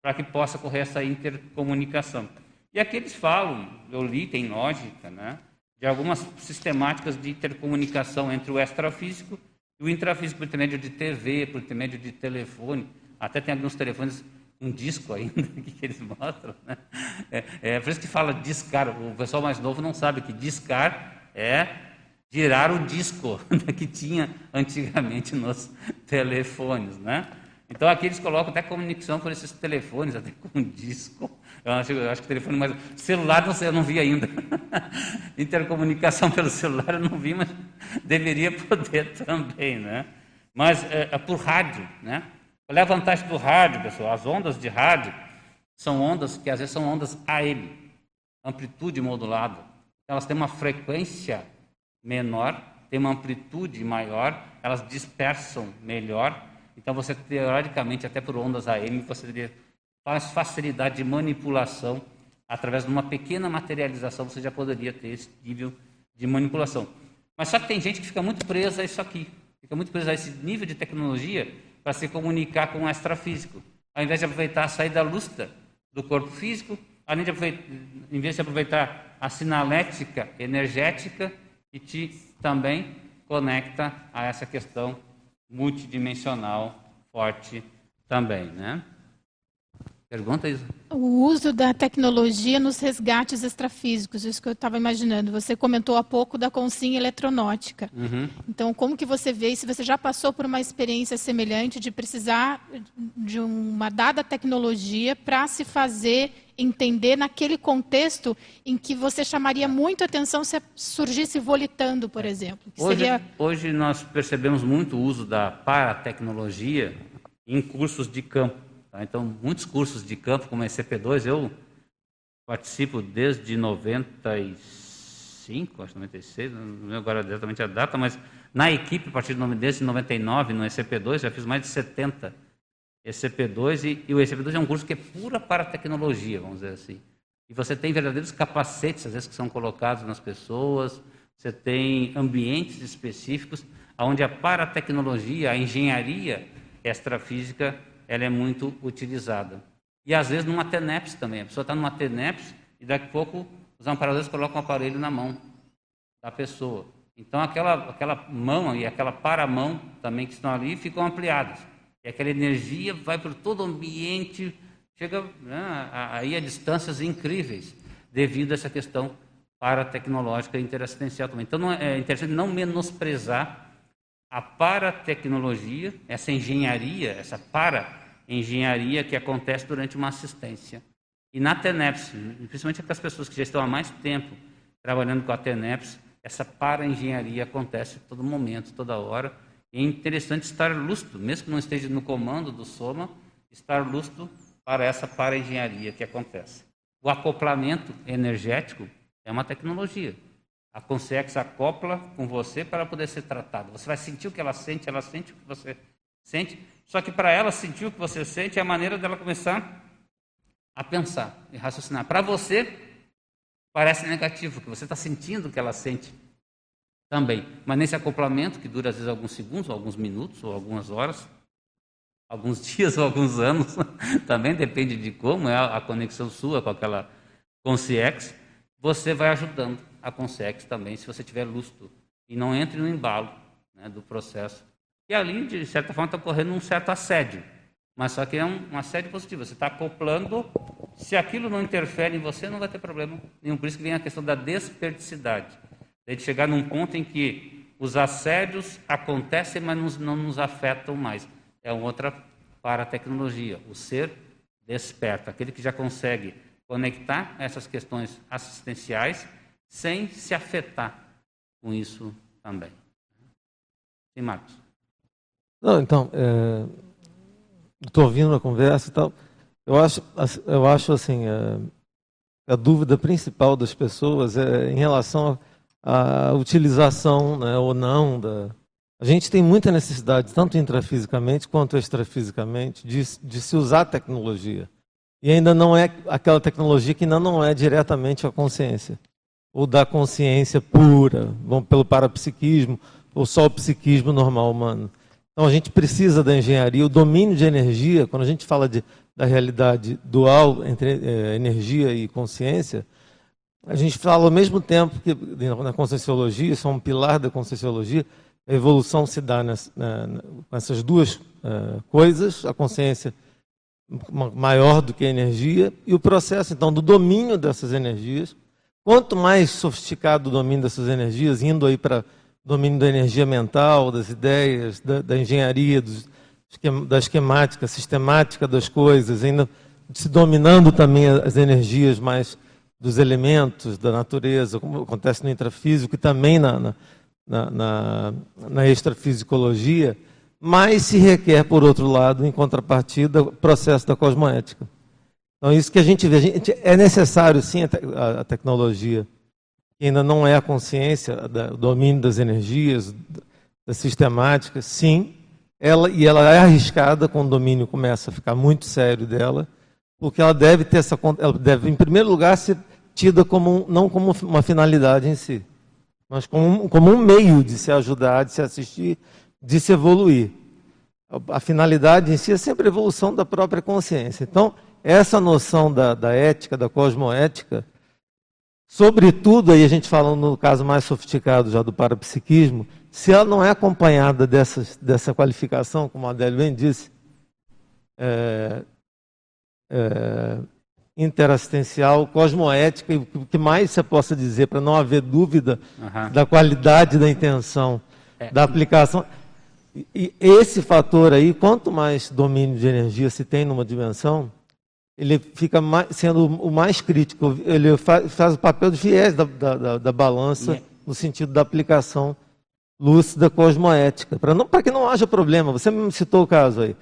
[SPEAKER 1] para que possa ocorrer essa intercomunicação. E aqui eles falam, eu li, tem lógica, né, de algumas sistemáticas de intercomunicação entre o extrafísico e o intrafísico por intermédio de TV, por intermédio de telefone. Até tem alguns telefones um disco ainda que eles mostram. Né? É, é, por isso que fala discar. O pessoal mais novo não sabe que discar é tirar o disco que tinha antigamente nos telefones. Né? Então aqui eles colocam até comunicação por esses telefones, até com disco. Eu acho, eu acho que telefone mais. Celular não sei, eu não vi ainda. Intercomunicação pelo celular eu não vi, mas deveria poder também. Né? Mas é, é por rádio, né? Qual é a vantagem do rádio, pessoal? As ondas de rádio são ondas que às vezes são ondas AM, amplitude modulada. Elas têm uma frequência menor, têm uma amplitude maior, elas dispersam melhor. Então você teoricamente até por ondas AM você teria mais facilidade de manipulação através de uma pequena materialização você já poderia ter esse nível de manipulação. Mas só que tem gente que fica muito presa a isso aqui, fica muito presa a esse nível de tecnologia para se comunicar com o extrafísico. Ao invés de aproveitar a saída lúcida do corpo físico, além de em vez de aproveitar a sinalética energética, que te também conecta a essa questão multidimensional forte também, né? Pergunta, Isa.
[SPEAKER 4] O uso da tecnologia nos resgates extrafísicos, isso que eu estava imaginando. Você comentou há pouco da consinha eletronótica. Uhum. Então, como que você vê, se você já passou por uma experiência semelhante de precisar de uma dada tecnologia para se fazer entender naquele contexto em que você chamaria muito atenção se surgisse volitando, por exemplo?
[SPEAKER 1] Hoje, seria... hoje nós percebemos muito o uso da paratecnologia em cursos de campo Tá? Então, muitos cursos de campo, como a ECP2, eu participo desde 95, acho 96, não lembro agora exatamente a data, mas na equipe, a partir de desde 99, no ECP2, já fiz mais de 70 ECP2, e, e o ECP2 é um curso que é pura para tecnologia, vamos dizer assim. E você tem verdadeiros capacetes, às vezes, que são colocados nas pessoas, você tem ambientes específicos onde a paratecnologia, a engenharia extrafísica ela é muito utilizada. E às vezes numa TENEPS também. A pessoa está numa TENEPS e daqui a pouco os amparadores colocam o aparelho na mão da pessoa. Então aquela, aquela mão e aquela paramão também que estão ali ficam ampliadas. E aquela energia vai por todo o ambiente, chega né, aí a distâncias incríveis, devido a essa questão paratecnológica e interassistencial também. Então é, é interessante não menosprezar a paratecnologia, essa engenharia, essa para-engenharia que acontece durante uma assistência. E na TENEPS, principalmente aquelas pessoas que já estão há mais tempo trabalhando com a TENEPS, essa para-engenharia acontece todo momento, toda hora. É interessante estar lúcido, mesmo que não esteja no comando do Soma, estar lúcido para essa para-engenharia que acontece. O acoplamento energético é uma tecnologia. A Consex acopla com você para poder ser tratado. Você vai sentir o que ela sente, ela sente o que você sente. Só que para ela sentir o que você sente é a maneira dela começar a pensar e raciocinar. Para você, parece negativo, que você está sentindo o que ela sente também. Mas nesse acoplamento, que dura às vezes alguns segundos, alguns minutos, ou algumas horas, alguns dias ou alguns anos, também depende de como é a conexão sua com aquela Consciex, você vai ajudando a Consex também, se você tiver lustro. E não entre no embalo né, do processo. E ali, de certa forma, está ocorrendo um certo assédio. Mas só que é um, um assédio positivo. Você está acoplando. Se aquilo não interfere em você, não vai ter problema nenhum. Por isso que vem a questão da De chegar num ponto em que os assédios acontecem, mas não nos afetam mais. É outra para a tecnologia. O ser desperta. Aquele que já consegue conectar essas questões assistenciais sem se afetar com isso também. Sim, Marcos.
[SPEAKER 3] Não, então, estou é, ouvindo a conversa e tal. Eu acho, eu acho assim, é, a dúvida principal das pessoas é em relação à utilização né, ou não da. A gente tem muita necessidade, tanto intrafisicamente quanto extrafisicamente, de, de se usar tecnologia. E ainda não é aquela tecnologia que ainda não é diretamente a consciência ou da consciência pura, vamos pelo parapsiquismo, ou só o psiquismo normal humano. Então a gente precisa da engenharia, o domínio de energia, quando a gente fala de, da realidade dual entre é, energia e consciência, a gente fala ao mesmo tempo que na conscienciologia, isso é um pilar da conscienciologia, a evolução se dá nessa, na, nessas duas uh, coisas, a consciência maior do que a energia e o processo então do domínio dessas energias. Quanto mais sofisticado o domínio dessas energias, indo aí para o domínio da energia mental, das ideias, da, da engenharia, dos, da esquemática, sistemática das coisas, ainda se dominando também as energias mais dos elementos da natureza, como acontece no intrafísico e também na, na, na, na extrafisicologia, mais se requer, por outro lado, em contrapartida, o processo da cosmoética. Então, isso que a gente vê, a gente, é necessário sim a, te, a, a, tecnologia, que ainda não é a consciência, o domínio das energias, da sistemática, sim, ela, e ela é arriscada quando o domínio começa a ficar muito sério dela, porque ela deve ter essa, ela deve, em primeiro lugar, ser tida como não como uma finalidade em si, mas como, como um meio de se ajudar, de se assistir, de se evoluir. A finalidade em si é sempre a evolução da própria consciência. Então, essa noção da, da ética, da cosmoética, sobretudo aí a gente falando no caso mais sofisticado já do parapsiquismo, se ela não é acompanhada dessa, dessa qualificação, como a Adélio bem disse, é, é, interassistencial, cosmoética, e o que mais você possa dizer, para não haver dúvida uhum. da qualidade da intenção é. da aplicação. E esse fator aí, quanto mais domínio de energia se tem numa dimensão, ele fica mais, sendo o mais crítico. Ele faz, faz o papel de viés da, da, da balança yeah. no sentido da aplicação lúcida cosmoética, para que não haja problema. Você me citou o caso aí.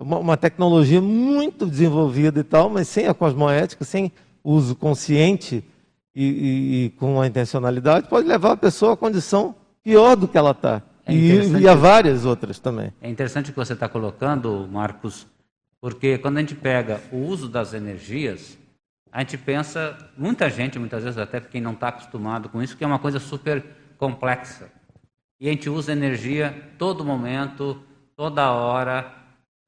[SPEAKER 3] Uma, uma, tecnologia muito desenvolvida e tal, mas sem a cosmoética, sem uso consciente e, e, e com a intencionalidade, pode levar a pessoa a condição pior do que ela está. É e, e a várias outras também.
[SPEAKER 1] É interessante o que você está colocando, Marcos, porque quando a gente pega o uso das energias, a gente pensa, muita gente, muitas vezes até quem não está acostumado com isso, que é uma coisa super complexa. E a gente usa energia todo momento, toda hora,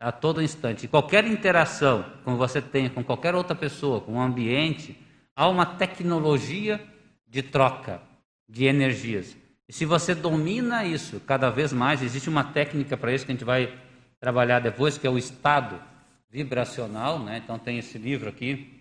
[SPEAKER 1] a todo instante. Qualquer interação que você tem com qualquer outra pessoa, com o ambiente, há uma tecnologia de troca de energias. E se você domina isso cada vez mais, existe uma técnica para isso que a gente vai trabalhar depois, que é o estado vibracional. Né? Então, tem esse livro aqui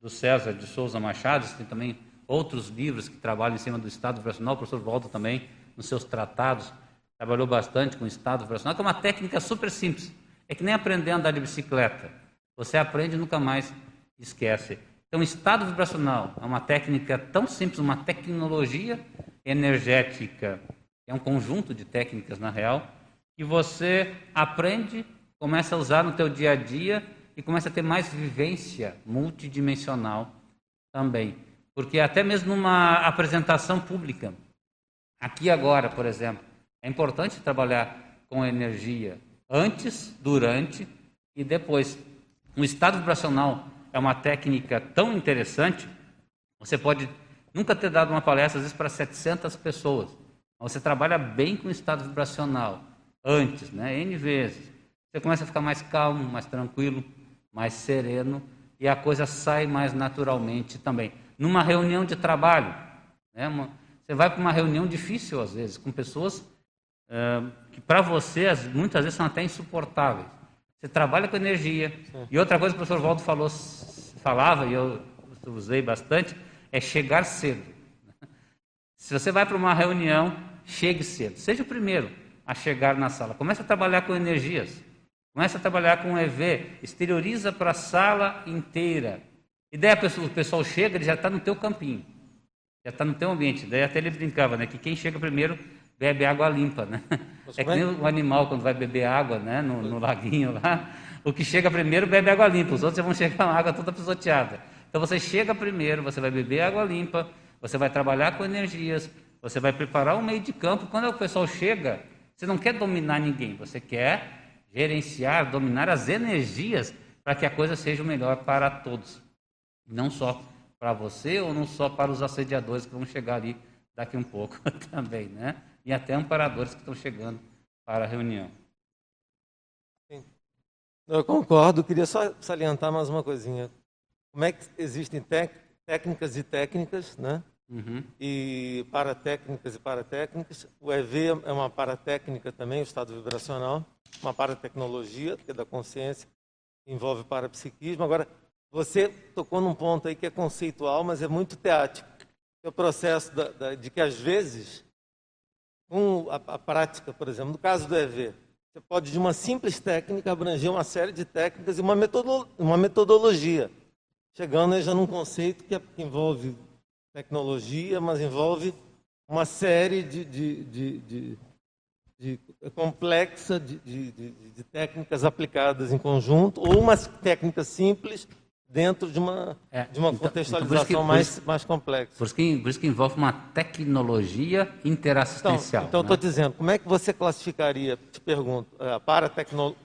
[SPEAKER 1] do César de Souza Machado, tem também outros livros que trabalham em cima do estado vibracional. O professor Waldo também nos seus tratados, trabalhou bastante com o estado vibracional, que é uma técnica super simples. É que nem aprender a andar de bicicleta. Você aprende e nunca mais esquece. Então, estado vibracional é uma técnica tão simples, uma tecnologia energética, é um conjunto de técnicas na real, que você aprende, começa a usar no teu dia a dia e começa a ter mais vivência multidimensional também. Porque até mesmo numa apresentação pública, Aqui agora, por exemplo, é importante trabalhar com energia antes, durante e depois. Um estado vibracional é uma técnica tão interessante. Você pode nunca ter dado uma palestra, às vezes, para 700 pessoas. Você trabalha bem com o estado vibracional antes, né? N vezes. Você começa a ficar mais calmo, mais tranquilo, mais sereno e a coisa sai mais naturalmente também. Numa reunião de trabalho, né? Você vai para uma reunião difícil, às vezes, com pessoas uh, que para você muitas vezes são até insuportáveis. Você trabalha com energia. Sim. E outra coisa que o professor Waldo falou, falava, e eu usei bastante, é chegar cedo. Se você vai para uma reunião, chegue cedo. Seja o primeiro a chegar na sala. Comece a trabalhar com energias. Comece a trabalhar com EV. Exterioriza para a sala inteira. E daí pessoa, o pessoal chega, ele já está no teu campinho já está no teu ambiente. Daí até ele brincava, né? Que quem chega primeiro bebe água limpa, né? é que nem o animal quando vai beber água, né? No, no, laguinho lá. O que chega primeiro bebe água limpa, os outros já vão chegar com a água toda pisoteada. Então você chega primeiro, você vai beber água limpa, você vai trabalhar com energias, você vai preparar o meio de campo. Quando o pessoal chega, você não quer dominar ninguém, você quer gerenciar, dominar as energias para que a coisa seja melhor para todos. Não só para você ou não só para os assediadores que vão chegar ali daqui um pouco também, né? E até amparadores que estão chegando para a reunião.
[SPEAKER 3] Eu concordo, queria só salientar mais uma coisinha. Como é que existem técnicas e técnicas, né? Uhum. E paratécnicas e paratécnicas. O EV é uma paratécnica também, o estado vibracional, uma paratecnologia, que é da consciência, envolve parapsiquismo. Agora, você tocou num ponto aí que é conceitual, mas é muito teático. É o processo da, da, de que, às vezes, com a, a, prática, por exemplo, no caso do EV, você pode, de uma simples técnica, abranger uma série de técnicas e uma, uma metodologia, chegando já num conceito que, é, que, envolve tecnologia, mas envolve uma série de, de, de, de, complexa de técnicas aplicadas em conjunto, ou uma técnica simples dentro de uma, é, de uma então, contextualização então, que, mais, isso, mais complexa.
[SPEAKER 1] Por isso, que, por isso que envolve uma tecnologia interassistencial.
[SPEAKER 3] Então, estou né? dizendo, como é que você classificaria, te pergunto, a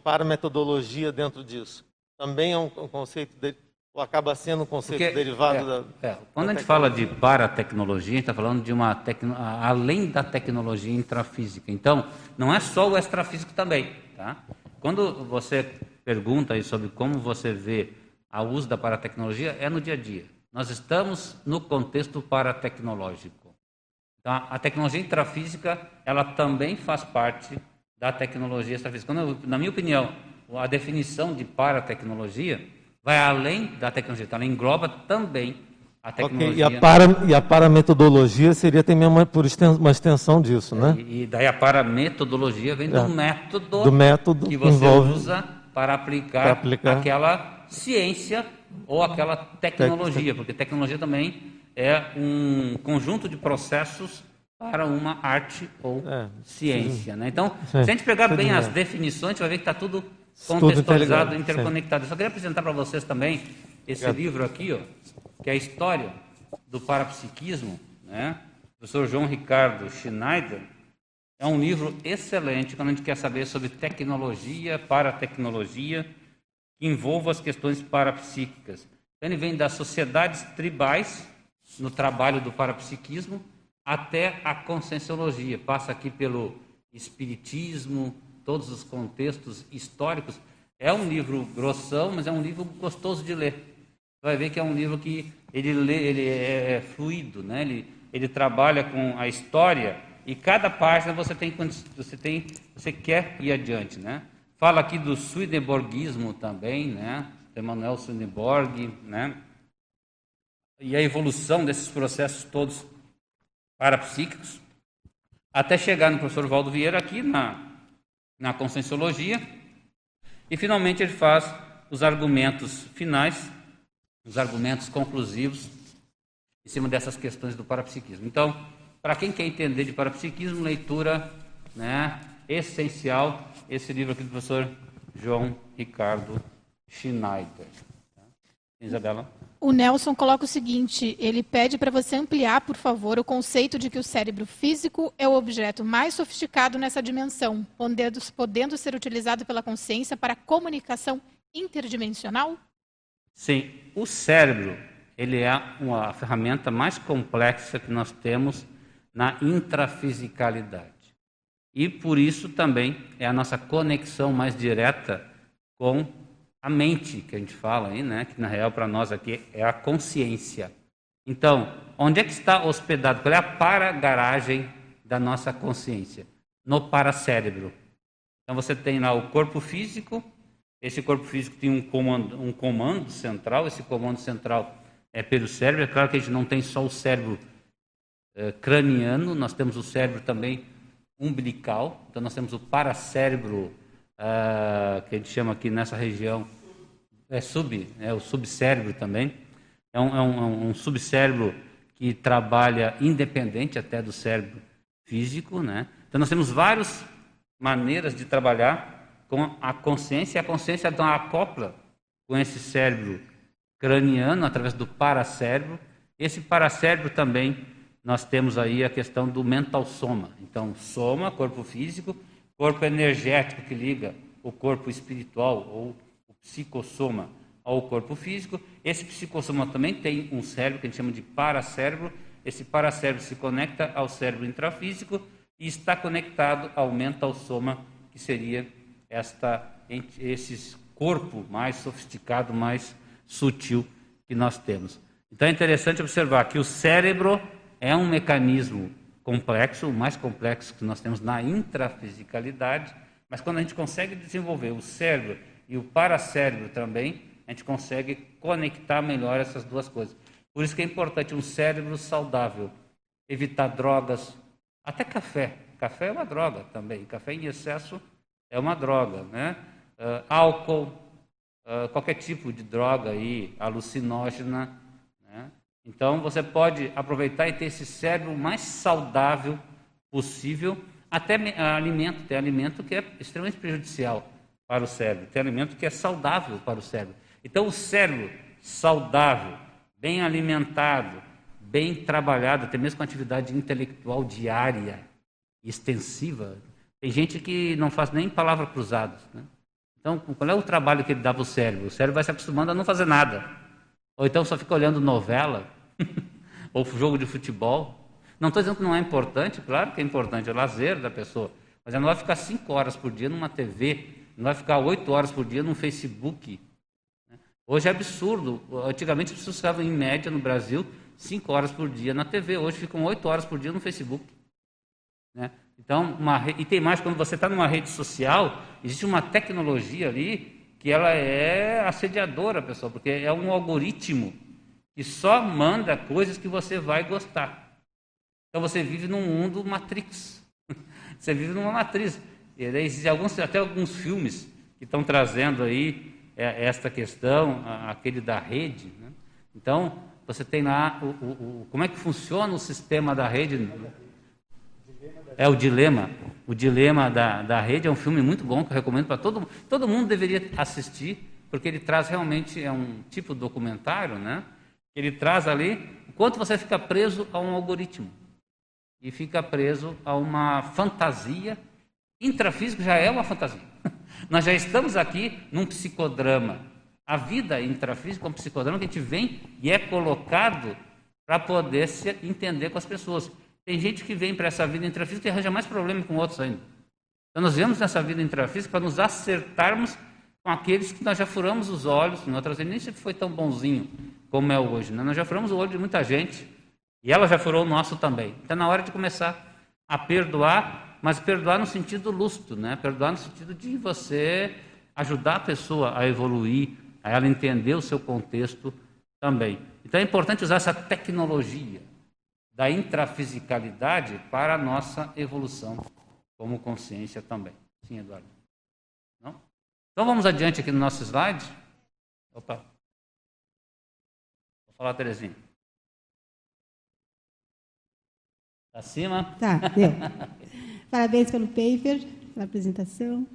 [SPEAKER 3] para metodologia dentro disso? Também é um, um conceito, de, ou acaba sendo um conceito Porque, derivado é,
[SPEAKER 1] da. É, quando da a gente fala de paratecnologia, a gente está falando de uma tecno, além da tecnologia intrafísica. Então, não é só o extrafísico também. Tá? Quando você pergunta aí sobre como você vê ao uso da paratecnologia é no dia a dia. Nós estamos no contexto paratecnológico. Então, a tecnologia intrafísica, ela também faz parte da tecnologia extrafísica. Eu, na minha opinião, a definição de paratecnologia vai além da tecnologia, ela engloba também a tecnologia.
[SPEAKER 3] Okay. E, a para, e a parametodologia seria também uma, por extensão, uma extensão disso, né?
[SPEAKER 1] E, e daí a parametodologia vem é. do método,
[SPEAKER 3] do método
[SPEAKER 1] que você envolve... usa para aplicar, para aplicar, aquela ciência ou aquela tecnologia, porque tecnologia também é um conjunto de processos para uma arte ou é, ciência. Né? Então, sim, se a gente pegar bem as definições, a gente vai ver que está tudo contextualizado, tudo interconectado. Eu só queria apresentar para vocês também esse Obrigado. livro aqui, ó, que é a história do parapsiquismo, né? O professor João Ricardo Schneider. É um livro excelente quando a gente quer saber sobre tecnologia, paratecnologia, que envolva as questões parapsíquicas. Ele vem das sociedades tribais no trabalho do parapsiquismo até a conscienciologia. Passa aqui pelo espiritismo, todos os contextos históricos. É um livro grossão, mas é um livro gostoso de ler. Você vai ver que é um livro que ele, lê, ele é, é fluido, né? ele, ele trabalha com a história e cada página você tem você tem você quer ir adiante, né? Fala aqui do Swedenborgismo também, né? Emanuel Swedenborg, né? E a evolução desses processos todos parapsíquicos, até chegar no professor Valdo Vieira aqui na, na Conscienciologia, e finalmente ele faz os argumentos finais, os argumentos conclusivos, em cima dessas questões do parapsiquismo. Então, para quem quer entender de parapsiquismo, leitura né, essencial, esse livro aqui do professor João Ricardo Schneider. Isabela?
[SPEAKER 4] O Nelson coloca o seguinte: ele pede para você ampliar, por favor, o conceito de que o cérebro físico é o objeto mais sofisticado nessa dimensão, podendo, podendo ser utilizado pela consciência para comunicação interdimensional?
[SPEAKER 1] Sim, o cérebro ele é uma ferramenta mais complexa que nós temos na intrafisicalidade. E por isso também é a nossa conexão mais direta com a mente que a gente fala aí, né? Que na real para nós aqui é a consciência. Então, onde é que está hospedado? Qual é a para-garagem da nossa consciência? No paracérebro. Então você tem lá o corpo físico. Esse corpo físico tem um comando, um comando central. Esse comando central é pelo cérebro. É claro que a gente não tem só o cérebro é, craniano, nós temos o cérebro também umbilical. Então nós temos o paracérebro uh, que a gente chama aqui nessa região, é, sub, é o subcérebro também. É um, é um, é um subcérebro que trabalha independente até do cérebro físico, né? Então nós temos várias maneiras de trabalhar com a consciência, e a consciência então acopla com esse cérebro craniano através do paracérebro. Esse paracérebro também nós temos aí a questão do mental soma. Então, soma, corpo físico, corpo energético que liga o corpo espiritual ou o psicossoma ao corpo físico. Esse psicossoma também tem um cérebro que a gente chama de paracérebro. Esse paracérebro se conecta ao cérebro intrafísico e está conectado ao mental soma, que seria esta esse corpo mais sofisticado, mais sutil que nós temos. Então é interessante observar que o cérebro é um mecanismo complexo, o mais complexo que nós temos na intrafisicalidade, mas quando a gente consegue desenvolver o cérebro e o paracérebro também, a gente consegue conectar melhor essas duas coisas. Por isso que é importante um cérebro saudável, evitar drogas, até café. Café é uma droga também. Café em excesso é uma droga, né? Uh, álcool, uh, qualquer tipo de droga aí, alucinógena, então você pode aproveitar e ter esse cérebro mais saudável possível, até alimento, tem alimento que é extremamente prejudicial para o cérebro, tem alimento que é saudável para o cérebro. Então o cérebro saudável, bem alimentado, bem trabalhado, até mesmo com atividade intelectual diária, extensiva. Tem gente que não faz nem palavras cruzadas. Né? Então, qual é o trabalho que ele dá para o cérebro? O cérebro vai se acostumando a não fazer nada. Ou então só fica olhando novela, ou jogo de futebol. Não estou dizendo que não é importante, claro que é importante, é o lazer da pessoa. Mas ela não vai ficar cinco horas por dia numa TV, não vai ficar oito horas por dia num Facebook. Né? Hoje é absurdo. Antigamente as pessoas ficavam, em média, no Brasil, cinco horas por dia na TV. Hoje ficam oito horas por dia no Facebook. Né? Então, uma, e tem mais, quando você está numa rede social, existe uma tecnologia ali que ela é assediadora, pessoal, porque é um algoritmo que só manda coisas que você vai gostar. Então você vive num mundo matrix. você vive numa matriz. E existem alguns, até alguns filmes que estão trazendo aí é, esta questão, aquele da rede. Né? Então, você tem lá o, o, o, como é que funciona o sistema da rede. É o dilema. O dilema da, da rede é um filme muito bom que eu recomendo para todo mundo. Todo mundo deveria assistir, porque ele traz realmente é um tipo de documentário, né? Ele traz ali o quanto você fica preso a um algoritmo e fica preso a uma fantasia. Intrafísico já é uma fantasia. Nós já estamos aqui num psicodrama. A vida intrafísica é um psicodrama que a gente vem e é colocado para poder se entender com as pessoas. Tem gente que vem para essa vida intrafísica e arranja mais problema com outros ainda. Então nós viemos nessa vida intrafísica para nos acertarmos com aqueles que nós já furamos os olhos, em outras vezes nem sempre foi tão bonzinho como é hoje. Né? Nós já furamos o olho de muita gente e ela já furou o nosso também. Então, na hora de começar a perdoar, mas perdoar no sentido lúcido, né? perdoar no sentido de você ajudar a pessoa a evoluir, a ela entender o seu contexto também. Então, é importante usar essa tecnologia da intrafisicalidade para a nossa evolução como consciência também. Sim, Eduardo? Então, vamos adiante aqui no nosso slide. Opa. Vou falar, Terezinha. Acima?
[SPEAKER 5] Tá, deu. Parabéns pelo paper, pela apresentação.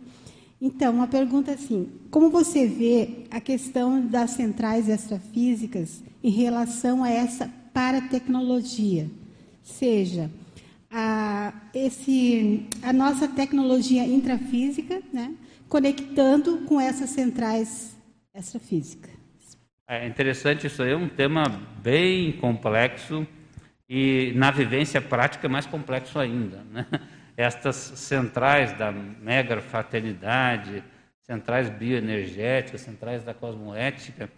[SPEAKER 5] Então, uma pergunta assim: como você vê a questão das centrais extrafísicas em relação a essa paratecnologia? Seja, a, esse, a nossa tecnologia intrafísica, né, conectando com essas centrais extrafísicas.
[SPEAKER 1] É interessante isso aí, é um tema bem complexo e na vivência prática é mais complexo ainda. Né? Estas centrais da mega fraternidade, centrais bioenergéticas, centrais da cosmoética,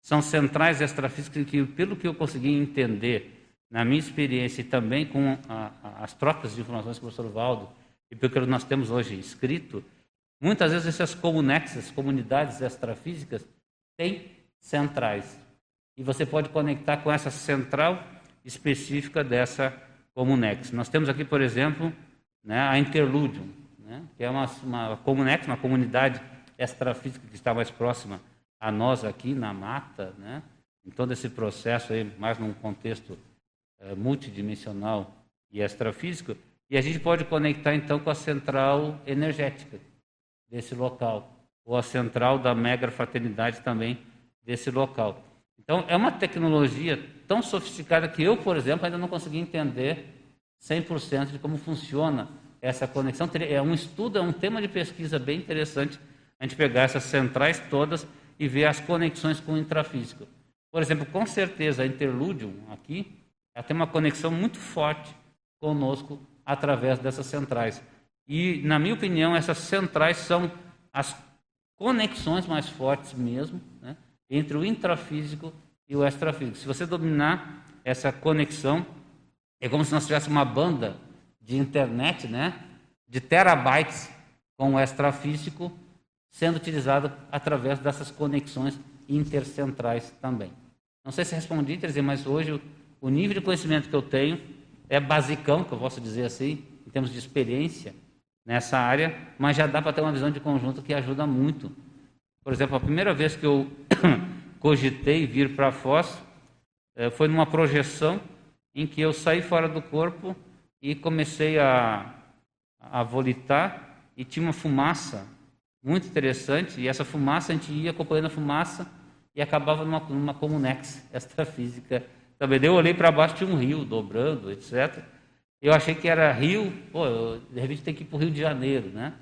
[SPEAKER 1] são centrais extrafísicas que, pelo que eu consegui entender, na minha experiência e também com a, a, as trocas de informações com o professor Valdo, e pelo que nós temos hoje escrito, muitas vezes essas comunexas, comunidades extrafísicas, têm centrais. E você pode conectar com essa central específica dessa Comunex. Nós temos aqui, por exemplo, né, a Interludium, né, que é uma, uma Comunex, uma comunidade extrafísica que está mais próxima a nós aqui na mata, né, em todo esse processo aí, mais num contexto é, multidimensional e extrafísico, e a gente pode conectar então com a central energética desse local, ou a central da mega fraternidade também desse local. Então, é uma tecnologia tão sofisticada que eu, por exemplo, ainda não consegui entender 100% de como funciona essa conexão. É um estudo, é um tema de pesquisa bem interessante a gente pegar essas centrais todas e ver as conexões com o intrafísico. Por exemplo, com certeza a Interludium aqui ela tem uma conexão muito forte conosco através dessas centrais. E, na minha opinião, essas centrais são as conexões mais fortes mesmo, né? entre o intrafísico e o extrafísico. Se você dominar essa conexão, é como se nós tivéssemos uma banda de internet, né, de terabytes com o extrafísico sendo utilizado através dessas conexões intercentrais também. Não sei se respondi, dizer, mas hoje o nível de conhecimento que eu tenho é basicão, que eu posso dizer assim, em termos de experiência nessa área, mas já dá para ter uma visão de conjunto que ajuda muito por exemplo, a primeira vez que eu cogitei vir para Foz eh, foi numa projeção em que eu saí fora do corpo e comecei a, a volitar e tinha uma fumaça muito interessante e essa fumaça a gente ia acompanhando a fumaça e acabava numa, numa comunex extrafísica também. Eu olhei para baixo tinha um rio dobrando, etc. Eu achei que era rio, pô, eu, de repente tem que ir para o Rio de Janeiro, né?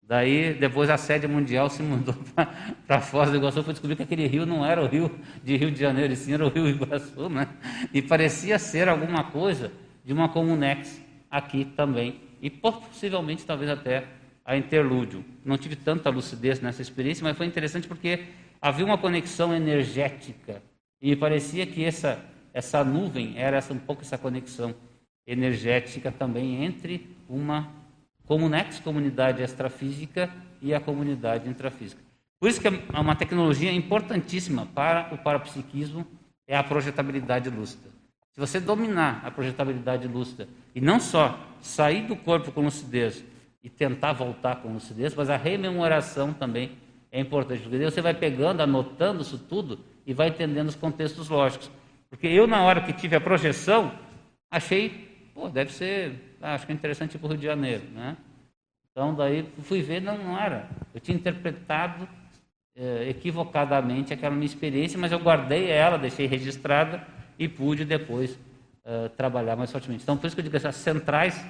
[SPEAKER 1] Daí, depois a sede mundial se mudou para Foz do Iguaçu, foi descobrir que aquele rio não era o rio de Rio de Janeiro, e sim era o rio Iguaçu, né? E parecia ser alguma coisa de uma Comunex aqui também, e possivelmente talvez até a Interlúdio. Não tive tanta lucidez nessa experiência, mas foi interessante porque havia uma conexão energética, e parecia que essa, essa nuvem era essa, um pouco essa conexão energética também entre uma Comunex, comunidade extrafísica, e a comunidade intrafísica. Por isso que é uma tecnologia importantíssima para o parapsiquismo é a projetabilidade lúcida. Se você dominar a projetabilidade lúcida e não só sair do corpo com lucidez e tentar voltar com lucidez, mas a rememoração também é importante. Porque você vai pegando, anotando isso tudo e vai entendendo os contextos lógicos. Porque eu, na hora que tive a projeção, achei, pô, deve ser, ah, acho que é interessante ir para o Rio de Janeiro, né? Então, daí fui ver, não, não era. Eu tinha interpretado eh, equivocadamente aquela minha experiência, mas eu guardei ela, deixei registrada e pude depois eh, trabalhar mais fortemente. Então, por isso que eu digo que essas centrais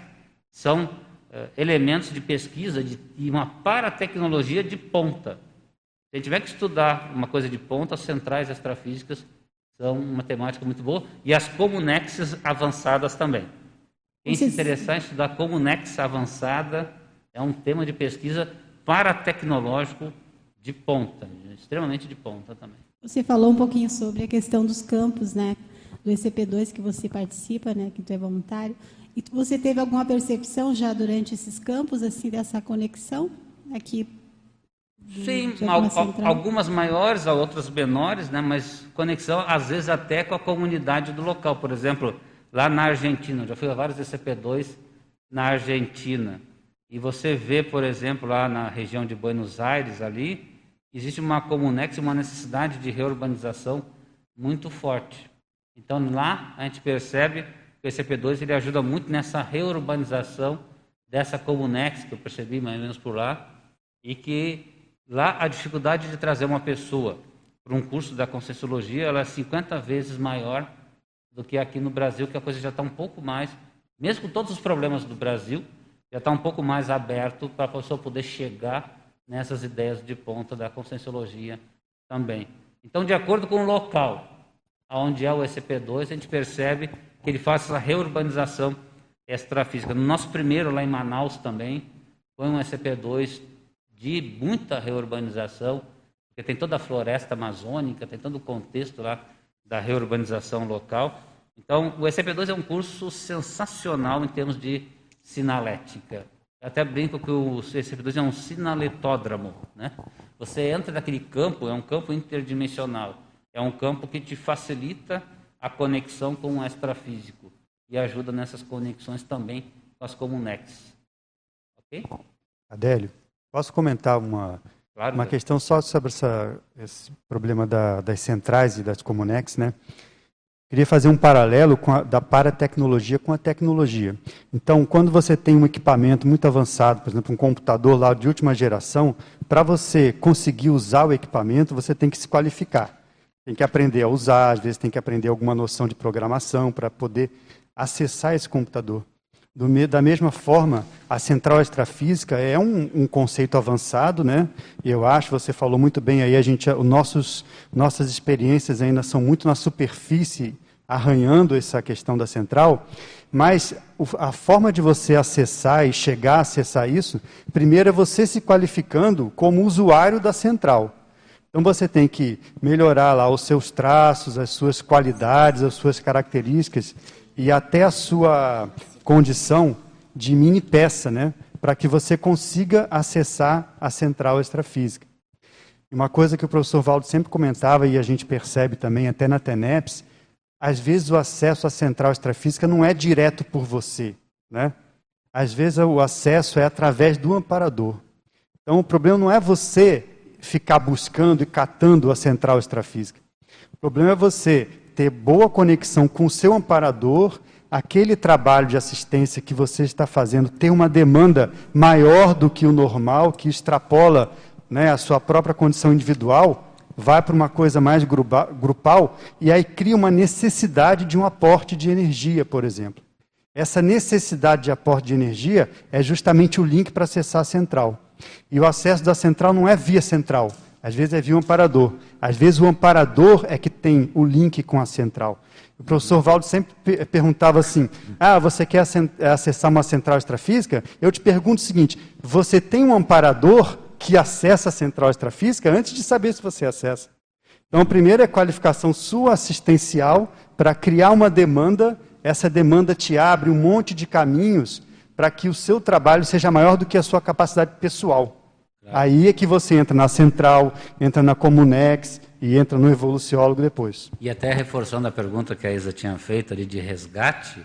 [SPEAKER 1] são eh, elementos de pesquisa de, de uma paratecnologia de ponta. Se a gente tiver que estudar uma coisa de ponta, as centrais extrafísicas são uma temática muito boa e as comunexes avançadas também. Quem se interessar em estudar comunex avançada é um tema de pesquisa paratecnológico de ponta, extremamente de ponta também.
[SPEAKER 5] Você falou um pouquinho sobre a questão dos campos, né? Do ECP2 que você participa, né? Que tu é voluntário. E você teve alguma percepção já durante esses campos, assim, dessa conexão aqui?
[SPEAKER 1] Sim, algumas maiores, outras menores, né? Mas conexão, às vezes, até com a comunidade do local. Por exemplo, lá na Argentina, já fui a vários ECP2 na Argentina. E você vê, por exemplo, lá na região de Buenos Aires, ali, existe uma comunex, uma necessidade de reurbanização muito forte. Então, lá a gente percebe que o ECP2 ele ajuda muito nessa reurbanização dessa comunex, que eu percebi mais ou menos por lá, e que lá a dificuldade de trazer uma pessoa para um curso da Conscienciologia ela é 50 vezes maior do que aqui no Brasil, que a coisa já está um pouco mais, mesmo com todos os problemas do Brasil, já está um pouco mais aberto para a pessoa poder chegar nessas ideias de ponta da conscienciologia também. Então, de acordo com o local onde é o SCP-2, a gente percebe que ele faz essa reurbanização extrafísica. No nosso primeiro, lá em Manaus também, foi um SCP-2 de muita reurbanização, porque tem toda a floresta amazônica, tem todo o contexto lá da reurbanização local. Então, o SCP-2 é um curso sensacional em termos de sinalética. Eu até brinco que o CCP2 é um sinaletódromo. Né? Você entra naquele campo, é um campo interdimensional. É um campo que te facilita a conexão com o extrafísico e ajuda nessas conexões também com as comunex. Ok?
[SPEAKER 2] Adélio, posso comentar uma, claro, uma questão só sobre essa, esse problema da, das centrais e das comunex, né? Queria fazer um paralelo a, da paratecnologia com a tecnologia. Então, quando você tem um equipamento muito avançado, por exemplo, um computador lá de última geração, para você conseguir usar o equipamento, você tem que se qualificar. Tem que aprender a usar, às vezes tem que aprender alguma noção de programação para poder acessar esse computador. Do, da mesma forma, a central extrafísica é um, um, conceito avançado, né? Eu acho, você falou muito bem aí, a gente, os nossos, nossas experiências ainda são muito na superfície arranhando essa questão da central, mas a forma de você acessar e chegar a acessar isso, primeiro é você se qualificando como usuário da central. Então você tem que melhorar lá os seus traços, as suas qualidades, as suas características e até a sua condição de mini peça, né, para que você consiga acessar a central extrafísica. Uma coisa que o professor Valdo sempre comentava e a gente percebe também até na TENEPS, às vezes o acesso à central extrafísica não é direto por você, né? Às vezes o acesso é através do amparador. Então o problema não é você ficar buscando e catando a central extrafísica. O problema é você ter boa conexão com o seu amparador, aquele trabalho de assistência que você está fazendo ter uma demanda maior do que o normal, que extrapola né, a sua própria condição individual, vai para uma coisa mais grupal e aí cria uma necessidade de um aporte de energia, por exemplo. Essa necessidade de aporte de energia é justamente o link para acessar a central. E o acesso da central não é via central, às vezes é via um amparador. Às vezes o amparador é que tem o link com a central. O professor Valdo sempre perguntava assim: Ah, você quer acessar uma central extrafísica? Eu te pergunto o seguinte: você tem um amparador que acessa a central extrafísica antes de saber se você acessa. Então, a primeira é qualificação sua assistencial para criar uma demanda. Essa demanda te abre um monte de caminhos para que o seu trabalho seja maior do que a sua capacidade pessoal. Aí é que você entra na central, entra na Comunex e entra no evoluciólogo depois.
[SPEAKER 1] E até reforçando a pergunta que a Isa tinha feito ali de resgate,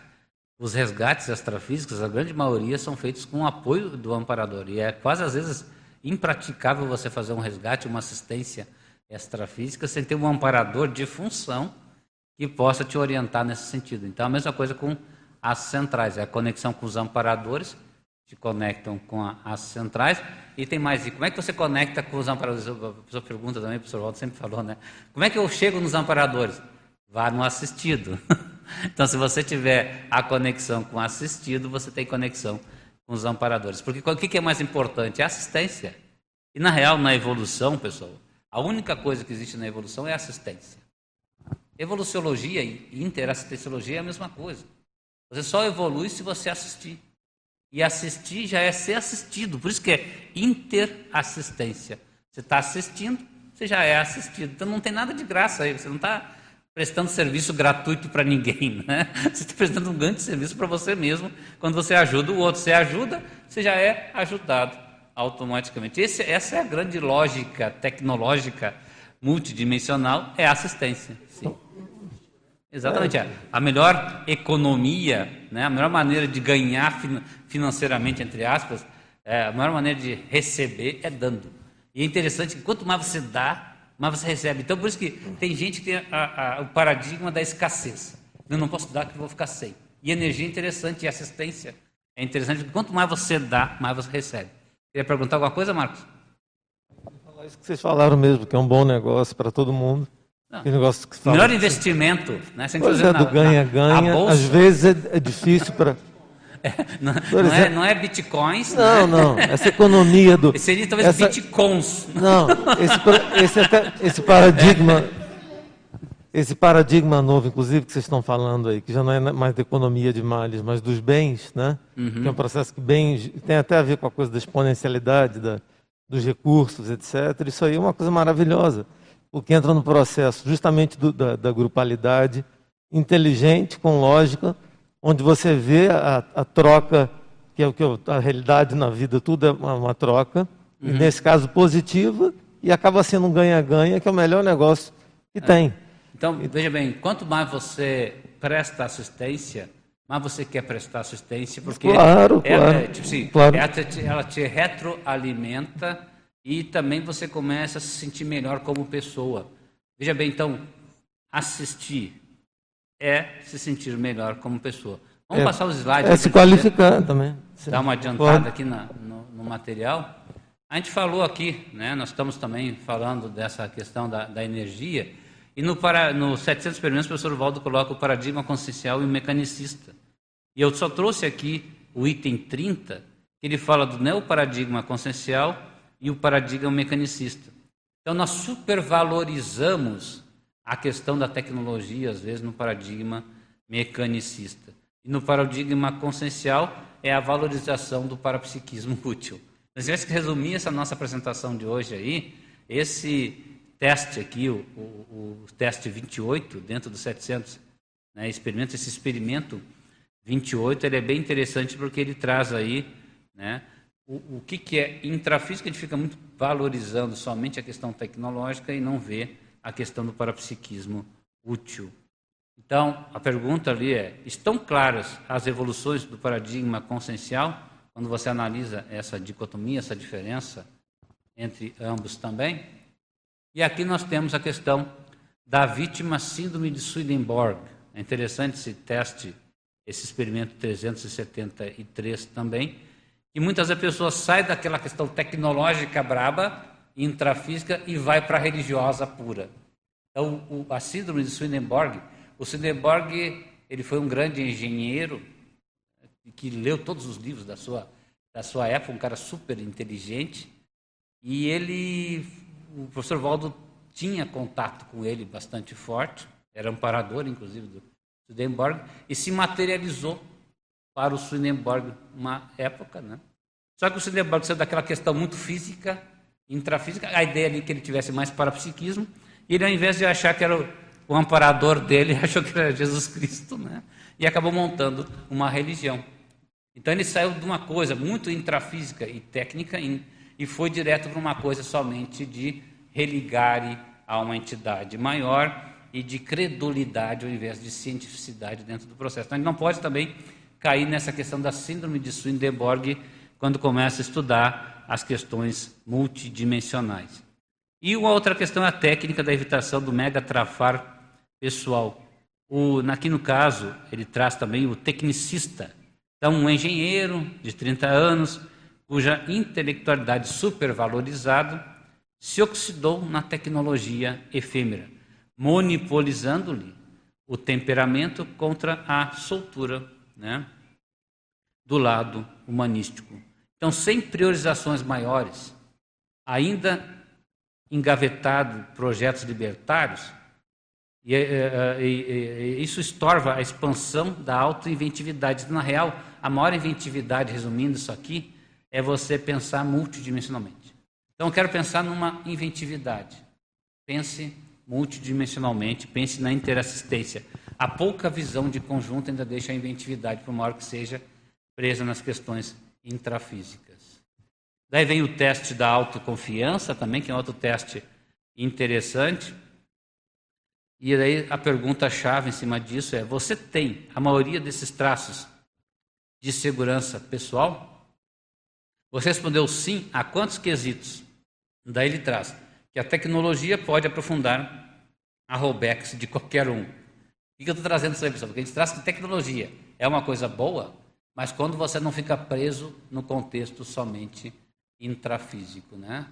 [SPEAKER 1] os resgates extrafísicos, a grande maioria são feitos com o apoio do amparador. E é quase às vezes impraticável você fazer um resgate, uma assistência extrafísica sem ter um amparador de função que possa te orientar nesse sentido. Então, a mesma coisa com as centrais, é a conexão com os amparadores, te conectam com a, as centrais. E tem mais, e como é que você conecta com os amparadores? A pessoa pergunta também, o professor Waldo sempre falou, né? Como é que eu chego nos amparadores? Vá no assistido. então, se você tiver a conexão com o assistido, você tem conexão com os amparadores. Porque o que é mais importante? É assistência. E, na real, na evolução, pessoal, a única coisa que existe na evolução é assistência. Evoluciologia e interassistenciologia é a mesma coisa. Você só evolui se você assistir. E assistir já é ser assistido. Por isso que é interassistência. Você está assistindo, você já é assistido. Então não tem nada de graça aí. Você não está prestando serviço gratuito para ninguém. Né? Você está prestando um grande serviço para você mesmo quando você ajuda o outro. Você ajuda, você já é ajudado automaticamente. Esse, essa é a grande lógica tecnológica multidimensional, é assistência. Exatamente. É. A melhor economia, né, a melhor maneira de ganhar financeiramente, entre aspas, é, a melhor maneira de receber é dando. E é interessante que quanto mais você dá, mais você recebe. Então, por isso que tem gente que tem a, a, o paradigma da escassez. Eu não posso dar que eu vou ficar sem. E energia é interessante, e assistência é interessante, porque quanto mais você dá, mais você recebe. Queria perguntar alguma coisa, Marcos?
[SPEAKER 3] Falar isso que vocês falaram mesmo, que é um bom negócio para todo mundo.
[SPEAKER 1] O melhor investimento, né?
[SPEAKER 3] Sem é, do ganha-ganha, às vezes é, é difícil para...
[SPEAKER 1] É, não, não, é, não, é, bitcoins.
[SPEAKER 3] Não,
[SPEAKER 1] né?
[SPEAKER 3] não. Essa economia do.
[SPEAKER 1] Seria talvez essa, bitcoins.
[SPEAKER 3] Não, esse, esse, até, esse paradigma esse paradigma novo, inclusive, que vocês estão falando aí, que já não é mais da economia de males, mas dos bens, né? Uhum. Que é um processo que bem, tem até a ver com a coisa da exponencialidade, da, dos recursos, etc. Isso aí é uma coisa maravilhosa, porque entra no processo justamente do, da, da, grupalidade, inteligente, com lógica, onde você vê a, a troca, que é o que eu, a realidade na vida, tudo é uma, uma troca, uhum. e nesse caso positiva, e acaba sendo um ganha-ganha, que é o melhor negócio que é. tem.
[SPEAKER 1] Então, veja bem, quanto mais você presta assistência, mais você quer prestar assistência, porque
[SPEAKER 3] claro,
[SPEAKER 1] ela,
[SPEAKER 3] claro,
[SPEAKER 1] tipo assim,
[SPEAKER 3] claro.
[SPEAKER 1] ela, te, ela te retroalimenta e também você começa a se sentir melhor como pessoa. Veja bem, então, assistir é se sentir melhor como pessoa. Vamos
[SPEAKER 3] é,
[SPEAKER 1] passar os slides.
[SPEAKER 3] É se qualificar também.
[SPEAKER 1] Dar uma adiantada aqui na, no, no, material. A gente falou aqui, né, nós estamos também falando dessa questão da, da energia. E no, para, no 700 experimentos, o professor Valdo coloca o paradigma consciencial e o mecanicista. E eu só trouxe aqui o item 30, que ele fala do neoparadigma consciencial e o paradigma mecanicista. Então, nós supervalorizamos a questão da tecnologia, às vezes, no paradigma mecanicista. E no paradigma consciencial é a valorização do parapsiquismo útil. Se tivesse que resumir essa nossa apresentação de hoje aí, esse teste aqui, o, o, o teste 28, dentro dos 700 né, esse experimento 28, ele é bem interessante porque ele traz aí né, o, o que, que é intrafísico, a gente fica muito valorizando somente a questão tecnológica e não vê a questão do parapsiquismo útil. Então, a pergunta ali é: estão claras as evoluções do paradigma consciencial, quando você analisa essa dicotomia, essa diferença entre ambos também? E aqui nós temos a questão da vítima síndrome de Swedenborg. É interessante esse teste, esse experimento 373 também, e muitas das pessoas saem daquela questão tecnológica braba, intrafísica, e vai para a religiosa pura. Então, o, a síndrome de Swedenborg, o Swedenborg, ele foi um grande engenheiro, que leu todos os livros da sua, da sua época, um cara super inteligente, e ele o professor Waldo tinha contato com ele bastante forte, era amparador, inclusive, do Swedenborg, e se materializou para o Swedenborg uma época. Né? Só que o Swedenborg saiu daquela questão muito física, intrafísica, a ideia ali que ele tivesse mais parapsiquismo, e ele, ao invés de achar que era o, amparador dele, achou que era Jesus Cristo, né? e acabou montando uma religião. Então ele saiu de uma coisa muito intrafísica e técnica, e foi direto para uma coisa somente de religare a uma entidade maior e de credulidade ao invés de cientificidade dentro do processo. Então, gente não pode também cair nessa questão da síndrome de Swedenborg quando começa a estudar as questões multidimensionais. E uma outra questão é a técnica da evitação do mega trafar pessoal. O, aqui no caso, ele traz também o tecnicista. Então, um engenheiro de 30 anos, cuja intelectualidade supervalorizada se oxidou na tecnologia efêmera, monopolizando-lhe o temperamento contra a soltura né, do lado humanístico. Então, sem priorizações maiores, ainda engavetado projetos libertários, e, e, e, isso estorva a expansão da autoinventividade. Na real, a maior inventividade, resumindo isso aqui, é você pensar multidimensionalmente. Então, eu quero pensar numa inventividade. Pense multidimensionalmente, pense na interassistência. A pouca visão de conjunto ainda deixa a inventividade, por maior que seja, presa nas questões intrafísicas. Daí vem o teste da autoconfiança também, que é outro teste interessante. E daí a pergunta-chave em cima disso é: você tem a maioria desses traços de segurança pessoal? Você respondeu sim a quantos quesitos? Daí ele traz que a tecnologia pode aprofundar a rollbacks de qualquer um. Que eu estou trazendo isso aí, pessoal? Porque a gente traz que tecnologia é uma coisa boa, mas quando você não fica preso no contexto somente intrafísico, né?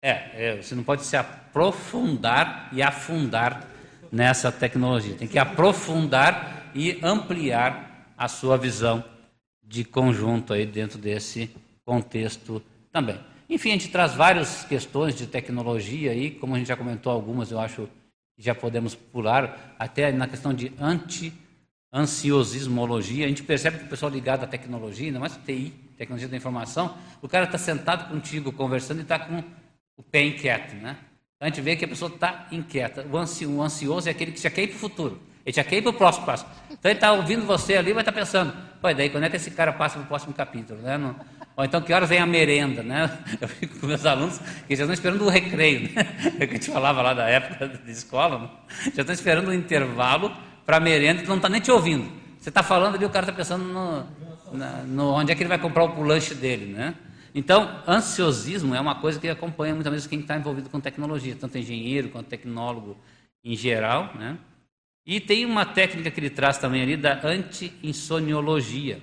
[SPEAKER 1] É, é, você não pode se aprofundar e afundar nessa tecnologia. Tem que aprofundar e ampliar a sua visão de conjunto aí dentro desse contexto também. Enfim, a gente traz várias questões de tecnologia aí, como a gente já comentou algumas, eu acho já podemos pular, até na questão de anti-ansiosismologia. A gente percebe que o pessoal ligado à tecnologia, ainda mais TI, tecnologia da informação, o cara está sentado contigo conversando e está com o pé inquieto, né? Então a gente vê que a pessoa está inquieta. O, ansioso é aquele que já quer ir para o futuro. Ele já quer ir para o próximo passo. Então ele está ouvindo você ali vai estar tá pensando, pô, daí quando é que esse cara passa para o próximo capítulo? Né? Não, ou então que horas vem a merenda, né? Eu fico com meus alunos que já estão esperando o recreio, né? É que a gente falava lá da época de escola, né? já estão esperando o intervalo para a merenda, que não está nem te ouvindo. Você está falando ali, o cara está pensando no, na, no, onde é que ele vai comprar o lanche dele, né? Então, ansiosismo é uma coisa que acompanha muitas vezes quem está envolvido com tecnologia, tanto engenheiro quanto tecnólogo em geral, né? E tem uma técnica que ele traz também ali da anti-insoniologia.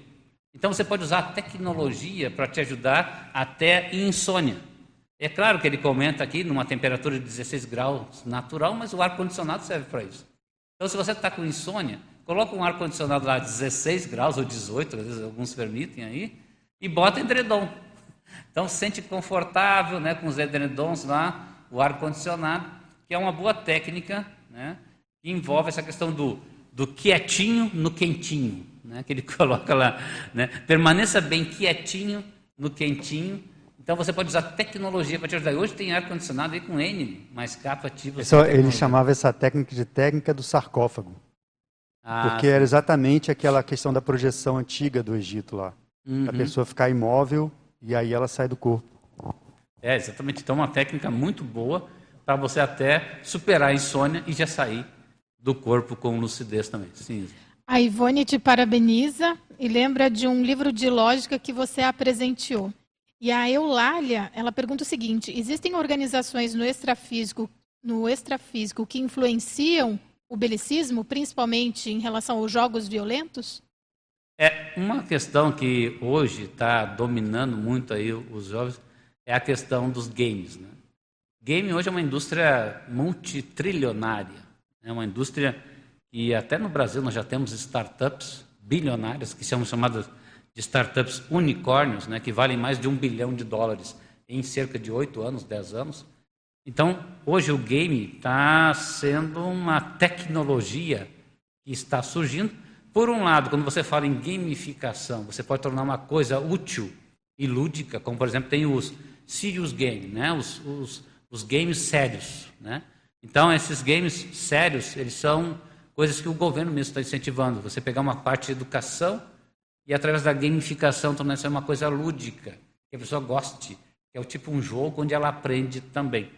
[SPEAKER 1] Então você pode usar tecnologia para te ajudar até em insônia. É claro que ele comenta aqui numa temperatura de 16 graus natural, mas o ar-condicionado serve para isso. Então, se você está com insônia, coloca um ar-condicionado lá de 16 graus ou 18, às vezes alguns permitem aí, e bota edredom. Então, se sente confortável né, com os edredons lá, o ar-condicionado, que é uma boa técnica né, que envolve essa questão do, do quietinho no quentinho, né, que ele coloca lá. Né, permaneça bem quietinho no quentinho. Então você pode usar tecnologia para te ajudar. Hoje tem ar-condicionado aí com N, mais capa ativa.
[SPEAKER 2] ele chamava essa técnica de técnica do sarcófago. Ah, porque sim. era exatamente aquela questão da projeção antiga do Egito lá. Uhum. A pessoa ficar imóvel e aí ela sai do corpo.
[SPEAKER 1] É, exatamente. Então, uma técnica muito boa para você até superar a insônia e já sair do corpo com lucidez também. Sim.
[SPEAKER 4] A Ivone te parabeniza e lembra de um livro de lógica que você apresentou. E a Eulália, ela pergunta o seguinte: existem organizações no extrafísico, no extrafísico que influenciam o belicismo, principalmente em relação aos jogos violentos?
[SPEAKER 1] É uma questão que hoje está dominando muito aí os jovens é a questão dos games. Né? Game hoje é uma indústria multitrilionária. É uma indústria que até no Brasil nós já temos startups bilionárias, que são chamadas de startups unicórnios, né, que valem mais de um bilhão de dólares em cerca de oito anos, dez anos. Então, hoje o game está sendo uma tecnologia que está surgindo. Por um lado, quando você fala em gamificação, você pode tornar uma coisa útil e lúdica, como por exemplo tem os serious games, né? os, os, os games sérios. Né? Então, esses games sérios, eles são coisas que o governo mesmo está incentivando. Você pegar uma parte de educação e, através da gamificação, tornar isso uma coisa lúdica. que a pessoa goste, que é o tipo um jogo onde ela aprende também.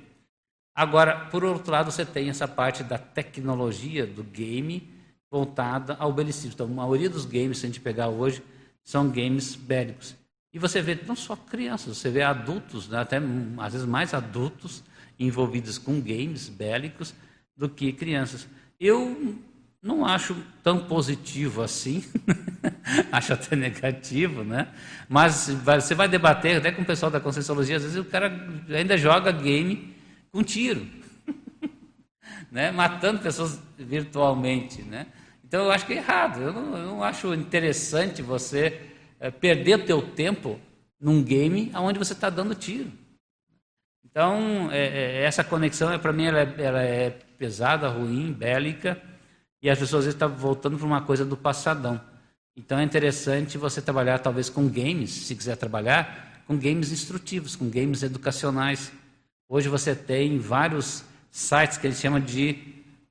[SPEAKER 1] Agora, por outro lado, você tem essa parte da tecnologia do game voltada ao belicismo. Então, a maioria dos games, se a gente pegar hoje, são games bélicos. E você vê não só crianças, você vê adultos, né, até às vezes mais adultos, envolvidos com games bélicos do que crianças. Eu não acho tão positivo assim, acho até negativo, né? Mas você vai debater até com o pessoal da Conscienciologia, às vezes o cara ainda joga game com tiro, né? matando pessoas virtualmente, né? Então eu acho que é errado, eu não, eu não acho interessante você é, perder o teu tempo num game onde você está dando tiro. Então, é, é, essa conexão, é, para mim, ela é, ela é pesada, ruim, bélica, e as pessoas às vezes estão voltando para uma coisa do passadão. Então é interessante você trabalhar talvez com games, se quiser trabalhar, com games instrutivos, com games educacionais. Hoje você tem vários sites que a gente chama de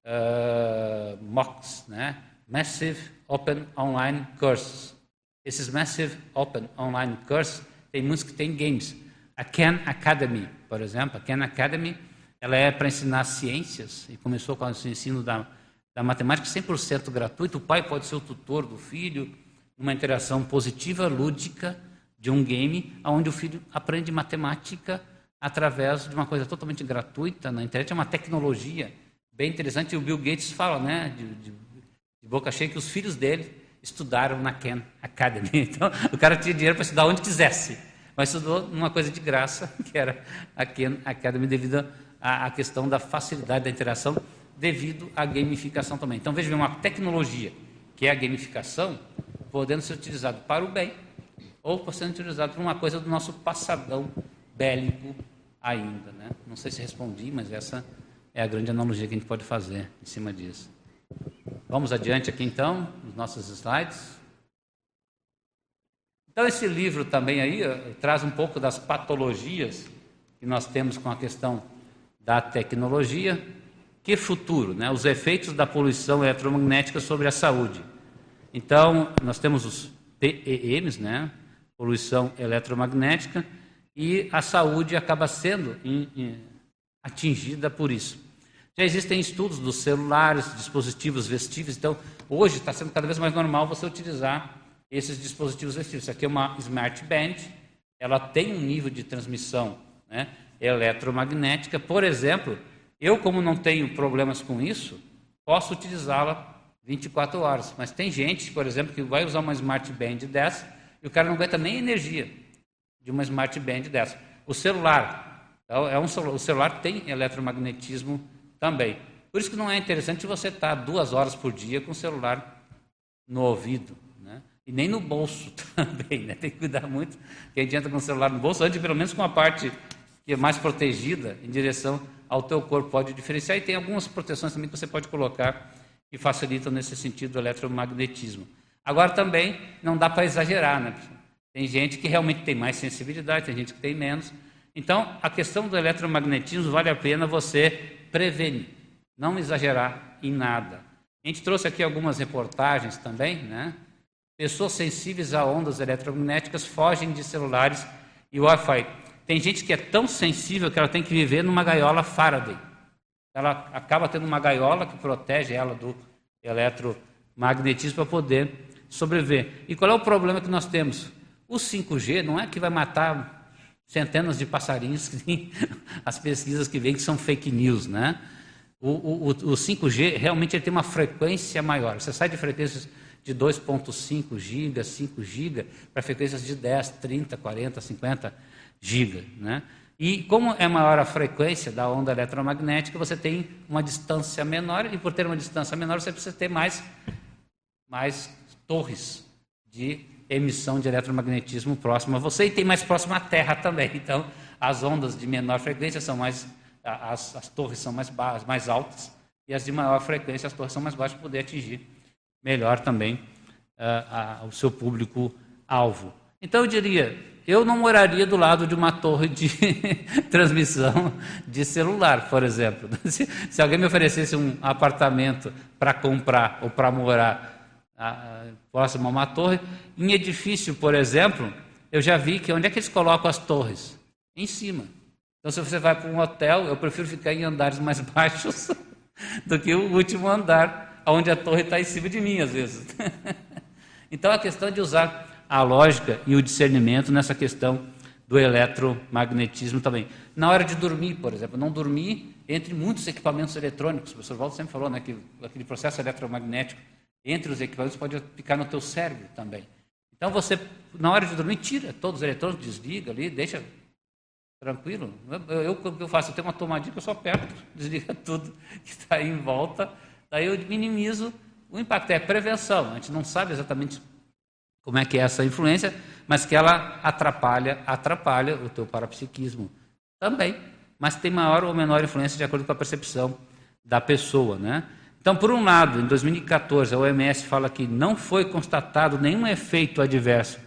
[SPEAKER 1] uh, MOOCs, né? Massive Open Online Courses. Esses Massive Open Online Courses, tem muitos que têm games. A Khan Academy, por exemplo, a Khan Academy, ela é para ensinar ciências, e começou com o ensino da da matemática 100% gratuito. O pai pode ser o tutor do filho, uma interação positiva, lúdica, de um game, onde o filho aprende matemática através de uma coisa totalmente gratuita na internet. É uma tecnologia bem interessante. O Bill Gates fala, né, de, de, de boca cheia, que os filhos dele estudaram na Khan Academy. Então, o cara tinha dinheiro para estudar onde quisesse, mas estudou numa coisa de graça, que era a Khan Academy, devido à questão da facilidade da interação devido à gamificação também. Então veja bem, uma tecnologia que é a gamificação, podendo ser utilizado para o bem ou sendo utilizado para uma coisa do nosso passadão bélico ainda. Né? Não sei se respondi, mas essa é a grande analogia que a gente pode fazer em cima disso. Vamos adiante aqui então, nos nossos slides. Então esse livro também aí traz um pouco das patologias que nós temos com a questão da tecnologia, futuro? Né? Os efeitos da poluição eletromagnética sobre a saúde. Então, nós temos os PEMs, né? poluição eletromagnética, e a saúde acaba sendo in, in, atingida por isso. Já existem estudos dos celulares, dispositivos vestíveis, então hoje está sendo cada vez mais normal você utilizar esses dispositivos vestíveis. Isso aqui é uma Smart Band, ela tem um nível de transmissão né, eletromagnética, por exemplo, eu, como não tenho problemas com isso, posso utilizá-la 24 horas. Mas tem gente, por exemplo, que vai usar uma Smart Band dessa e o cara não aguenta nem energia de uma Smart Band dessa. O celular, é um, o celular tem eletromagnetismo também. Por isso que não é interessante você estar duas horas por dia com o celular no ouvido. Né? E nem no bolso também. Né? Tem que cuidar muito que a gente entra com o celular no bolso, antes pelo menos com a parte que é mais protegida em direção ao teu corpo, pode diferenciar. E tem algumas proteções também que você pode colocar que facilitam nesse sentido o eletromagnetismo. Agora também não dá para exagerar, né? Tem gente que realmente tem mais sensibilidade, tem gente que tem menos. Então, a questão do eletromagnetismo vale a pena você prevenir, não exagerar em nada. A gente trouxe aqui algumas reportagens também, né? Pessoas sensíveis a ondas eletromagnéticas fogem de celulares e Wi-Fi. Tem gente que é tão sensível que ela tem que viver numa gaiola Faraday. Ela acaba tendo uma gaiola que protege ela do eletromagnetismo para poder sobreviver. E qual é o problema que nós temos? O 5G não é que vai matar centenas de passarinhos, que as pesquisas que vêm que são fake news, né? O, o, o 5G realmente ele tem uma frequência maior. Você sai de frequências de 2.5 GB, 5 GB, para frequências de 10, 30, 40, 50 giga. Né? E como é maior a frequência da onda eletromagnética, você tem uma distância menor, e por ter uma distância menor, você precisa ter mais, mais torres de emissão de eletromagnetismo próximo a você, e tem mais próximo à Terra também. Então, as ondas de menor frequência são mais. As, as torres são mais, baixas, mais altas, e as de maior frequência, as torres são mais baixas, para poder atingir melhor também uh, uh, o seu público-alvo. Então, eu diria, eu não moraria do lado de uma torre de transmissão de celular, por exemplo. Se, se alguém me oferecesse um apartamento para comprar ou para morar a, a, próximo a uma torre, em edifício, por exemplo, eu já vi que onde é que eles colocam as torres? Em cima. Então, se você vai para um hotel, eu prefiro ficar em andares mais baixos do que o último andar, onde a torre está em cima de mim, às vezes. então, a questão de usar a lógica e o discernimento nessa questão do eletromagnetismo também. Na hora de dormir, por exemplo, não dormir entre muitos equipamentos eletrônicos. O professor Waldo sempre falou né, que aquele processo eletromagnético entre os equipamentos pode ficar no teu cérebro também. Então você, na hora de dormir, tira todos os eletrônicos, desliga ali, deixa tranquilo. Eu, que eu faço? Eu tenho uma tomadinha que eu só aperto, desliga tudo que está aí em volta, daí eu minimizo o impacto. É prevenção, a gente não sabe exatamente como é que é essa influência, mas que ela atrapalha, atrapalha o teu parapsiquismo também, mas tem maior ou menor influência de acordo com a percepção da pessoa, né? Então, por um lado, em 2014, a OMS fala que não foi constatado nenhum efeito adverso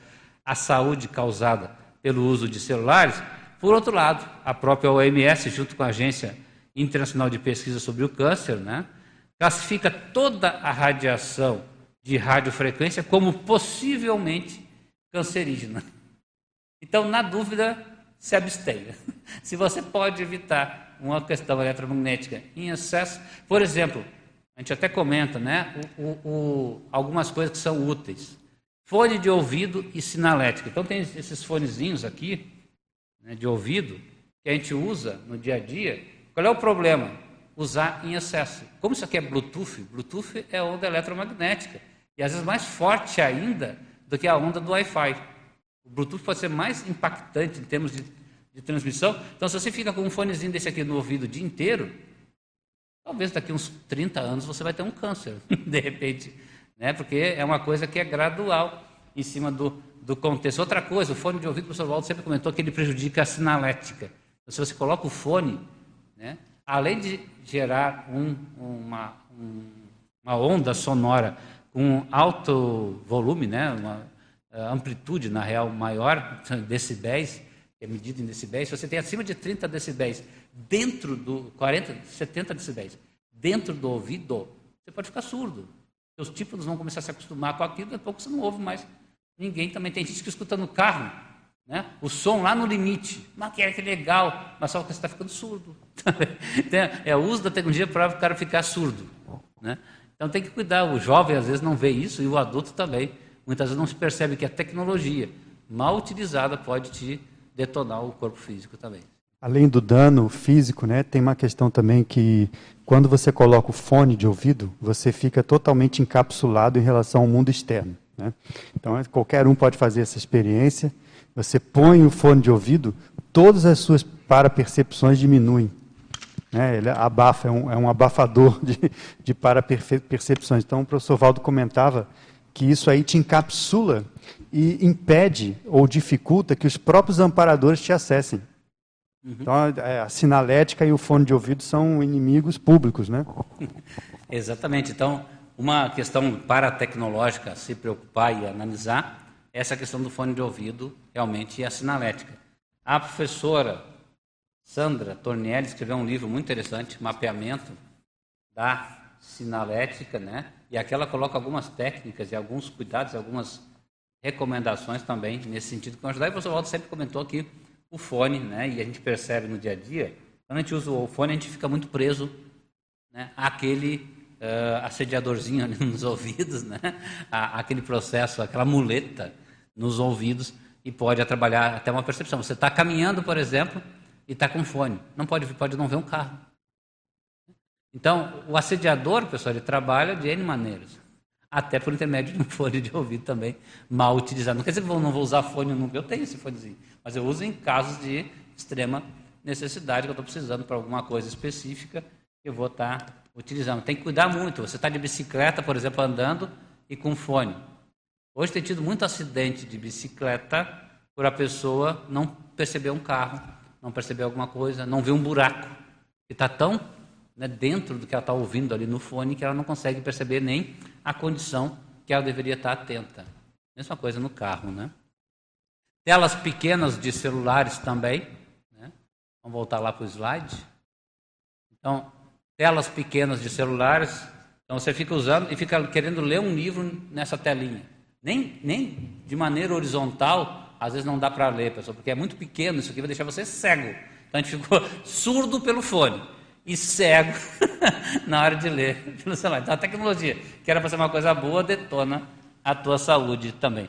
[SPEAKER 1] à saúde causada pelo uso de celulares. Por outro lado, a própria OMS, junto com a Agência Internacional de Pesquisa sobre o Câncer, né, classifica toda a radiação de radiofrequência como possivelmente cancerígena. Então, na dúvida, se abstenha. Se você pode evitar uma questão eletromagnética em excesso, por exemplo, a gente até comenta, né? O, o, o, algumas coisas que são úteis. Fone de ouvido e sinalética. Então tem esses fonezinhos aqui, né, de ouvido, que a gente usa no dia a dia. Qual é o problema? Usar em excesso. Como isso aqui é Bluetooth, Bluetooth é onda eletromagnética. E às vezes mais forte ainda do que a onda do Wi-Fi. O Bluetooth pode ser mais impactante em termos de, de transmissão. Então, se você fica com um fonezinho desse aqui no ouvido o dia inteiro, Talvez daqui uns 30 anos você vai ter um câncer, de repente, né? porque é uma coisa que é gradual em cima do, do contexto. Outra coisa, o fone de ouvido, o professor Waldo sempre comentou que ele prejudica a sinalética. Então, se você coloca o fone, né? além de gerar um, uma, um, uma onda sonora com alto volume, né? uma eh, amplitude, na real, maior, decibéis, que é medido em decibéis, se você tem acima de 30 decibéis dentro do 40, 70 decibéis, dentro do ouvido, você pode ficar surdo. Seus tímpanos vão começar a se acostumar com aquilo, daqui a pouco você não ouve mais ninguém. Também tem gente que escuta no carro, né? o som lá no limite. Mas que legal, mas só que você está ficando surdo. é o uso da tecnologia para o cara ficar surdo. Né? Então tem que cuidar. O jovem às vezes não vê isso e o adulto também. Muitas vezes não se percebe que a tecnologia mal utilizada pode te detonar o corpo físico também.
[SPEAKER 2] Além do dano físico, né, tem uma questão também que quando você coloca o fone de ouvido, você fica totalmente encapsulado em relação ao mundo externo. Né? Então, qualquer um pode fazer essa experiência. Você põe o fone de ouvido, todas as suas parapercepções diminuem. Né? Ele abafa, é um, é um abafador de, de parapercepções. Então, o professor Valdo comentava que isso aí te encapsula e impede ou dificulta que os próprios amparadores te acessem. Uhum. Então, é, a sinalética e o fone de ouvido são inimigos públicos, né?
[SPEAKER 1] Exatamente. Então, uma questão paratecnológica a se preocupar e analisar é essa questão do fone de ouvido realmente e a sinalética. A professora Sandra Tornielli escreveu um livro muito interessante, Mapeamento da Sinalética, né? E aqui ela coloca algumas técnicas e alguns cuidados, algumas recomendações também nesse sentido que vão ajudar. E o professor Waldo sempre comentou que o fone, né? E a gente percebe no dia a dia, quando a gente usa o fone, a gente fica muito preso né, àquele uh, assediadorzinho nos ouvidos, né? À, aquele processo, aquela muleta nos ouvidos e pode atrapalhar até uma percepção. Você está caminhando, por exemplo, e está com fone. Não pode, pode não ver um carro. Então, o assediador, pessoal, ele trabalha de N maneiras até por intermédio de um fone de ouvido também mal utilizado. Não quer dizer que eu não vou usar fone nunca, eu tenho esse fonezinho, mas eu uso em casos de extrema necessidade, que eu estou precisando para alguma coisa específica, eu vou estar tá utilizando. Tem que cuidar muito. Você está de bicicleta, por exemplo, andando e com fone. Hoje tem tido muito acidente de bicicleta por a pessoa não perceber um carro, não perceber alguma coisa, não ver um buraco. E está tão né, dentro do que ela está ouvindo ali no fone que ela não consegue perceber nem a condição que ela deveria estar atenta. Mesma coisa no carro, né? Telas pequenas de celulares também. Né? Vamos voltar lá para o slide. Então, telas pequenas de celulares. Então, você fica usando e fica querendo ler um livro nessa telinha. Nem, nem de maneira horizontal, às vezes não dá para ler, pessoal, porque é muito pequeno, isso aqui vai deixar você cego. Então a gente ficou surdo pelo fone e cego na hora de ler pelo celular. Então a tecnologia, que era para ser uma coisa boa, detona a tua saúde também.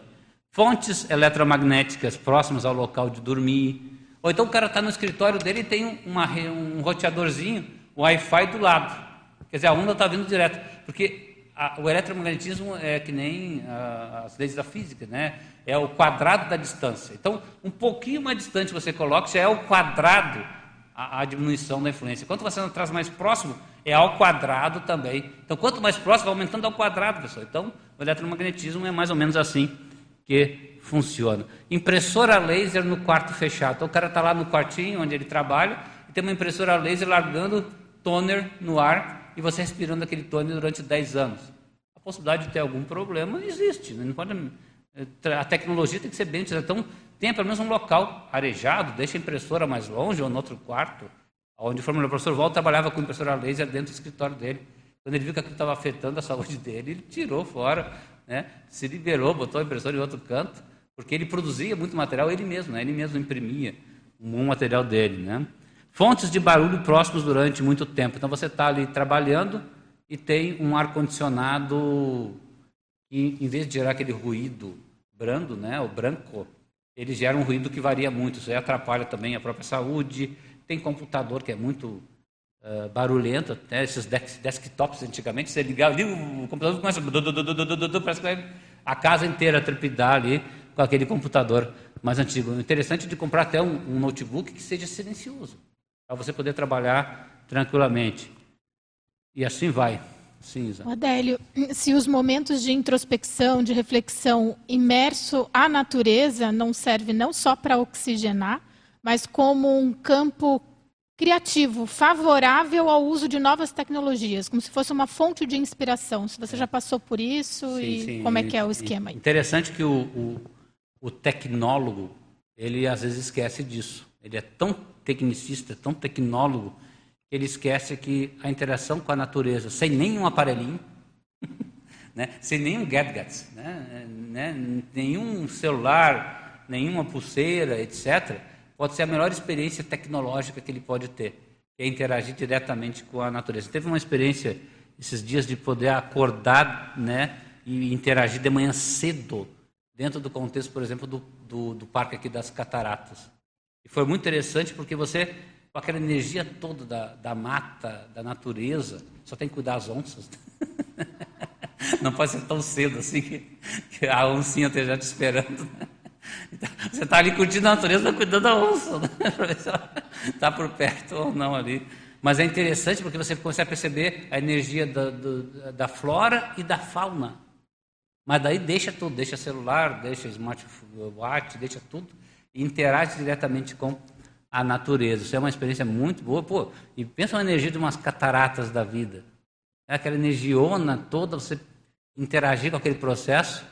[SPEAKER 1] Fontes eletromagnéticas próximas ao local de dormir. Ou então o cara está no escritório dele e tem uma, um roteadorzinho, Wi-Fi do lado. Quer dizer, a onda está vindo direto. Porque a, o eletromagnetismo é que nem a, as leis da física, né? É o quadrado da distância. Então, um pouquinho mais distante você coloca, já é o quadrado a, a diminuição da influência. Quanto você traz mais próximo, é ao quadrado também. Então, quanto mais próximo, vai aumentando ao quadrado, pessoal. Então, o eletromagnetismo é mais ou menos assim que funciona. Impressora laser no quarto fechado. Então, o cara está lá no quartinho onde ele trabalha e tem uma impressora laser largando toner no ar e você respirando aquele toner durante 10 anos. A possibilidade de ter algum problema existe. Né? Não pode, eh, a tecnologia tem que ser bem utilizada. Então, tenha pelo menos um local arejado, deixa a impressora mais longe ou no outro quarto. Onde o professor Walter trabalhava com impressora laser dentro do escritório dele. Quando ele viu que aquilo estava afetando a saúde dele, ele tirou fora, né? se liberou, botou a impressora em outro canto, porque ele produzia muito material ele mesmo, né? ele mesmo imprimia um material dele. Né? Fontes de barulho próximos durante muito tempo. Então você está ali trabalhando e tem um ar-condicionado que, em vez de gerar aquele ruído brando, né, o branco, ele gera um ruído que varia muito. Isso aí atrapalha também a própria saúde. Tem computador que é muito uh, barulhento, até esses desktops antigamente, você ligava ali, o computador começa a... Parece que vai a casa inteira trepidar ali com aquele computador mais antigo. O interessante de comprar até um, um notebook que seja silencioso, para você poder trabalhar tranquilamente. E assim vai. Isa.
[SPEAKER 4] Adélio, se os momentos de introspecção, de reflexão imerso à natureza não serve não só para oxigenar, mas como um campo criativo, favorável ao uso de novas tecnologias, como se fosse uma fonte de inspiração. Se você já passou por isso sim, e sim. como é que é o esquema? Aí?
[SPEAKER 1] Interessante que o, o, o tecnólogo, ele às vezes esquece disso. Ele é tão tecnicista, tão tecnólogo, que ele esquece que a interação com a natureza, sem nenhum aparelhinho, né, sem nenhum gadget, né, né, nenhum celular, nenhuma pulseira, etc., pode ser a melhor experiência tecnológica que ele pode ter, que é interagir diretamente com a natureza. Teve uma experiência esses dias de poder acordar né, e interagir de manhã cedo, dentro do contexto, por exemplo, do, do, do parque aqui das cataratas. E foi muito interessante porque você, com aquela energia toda da, da mata, da natureza, só tem que cuidar das onças. Não pode ser tão cedo assim que, que a oncinha esteja te esperando. Então, você está ali curtindo a natureza, mas cuidando da onça, né? para ver se ela está por perto ou não ali. Mas é interessante porque você a perceber a energia da, da, da flora e da fauna. Mas daí deixa tudo, deixa celular, deixa smartwatch, deixa tudo interage diretamente com a natureza. Isso é uma experiência muito boa. Pô, e pensa na energia de umas cataratas da vida. É aquela energiona toda, você interagir com aquele processo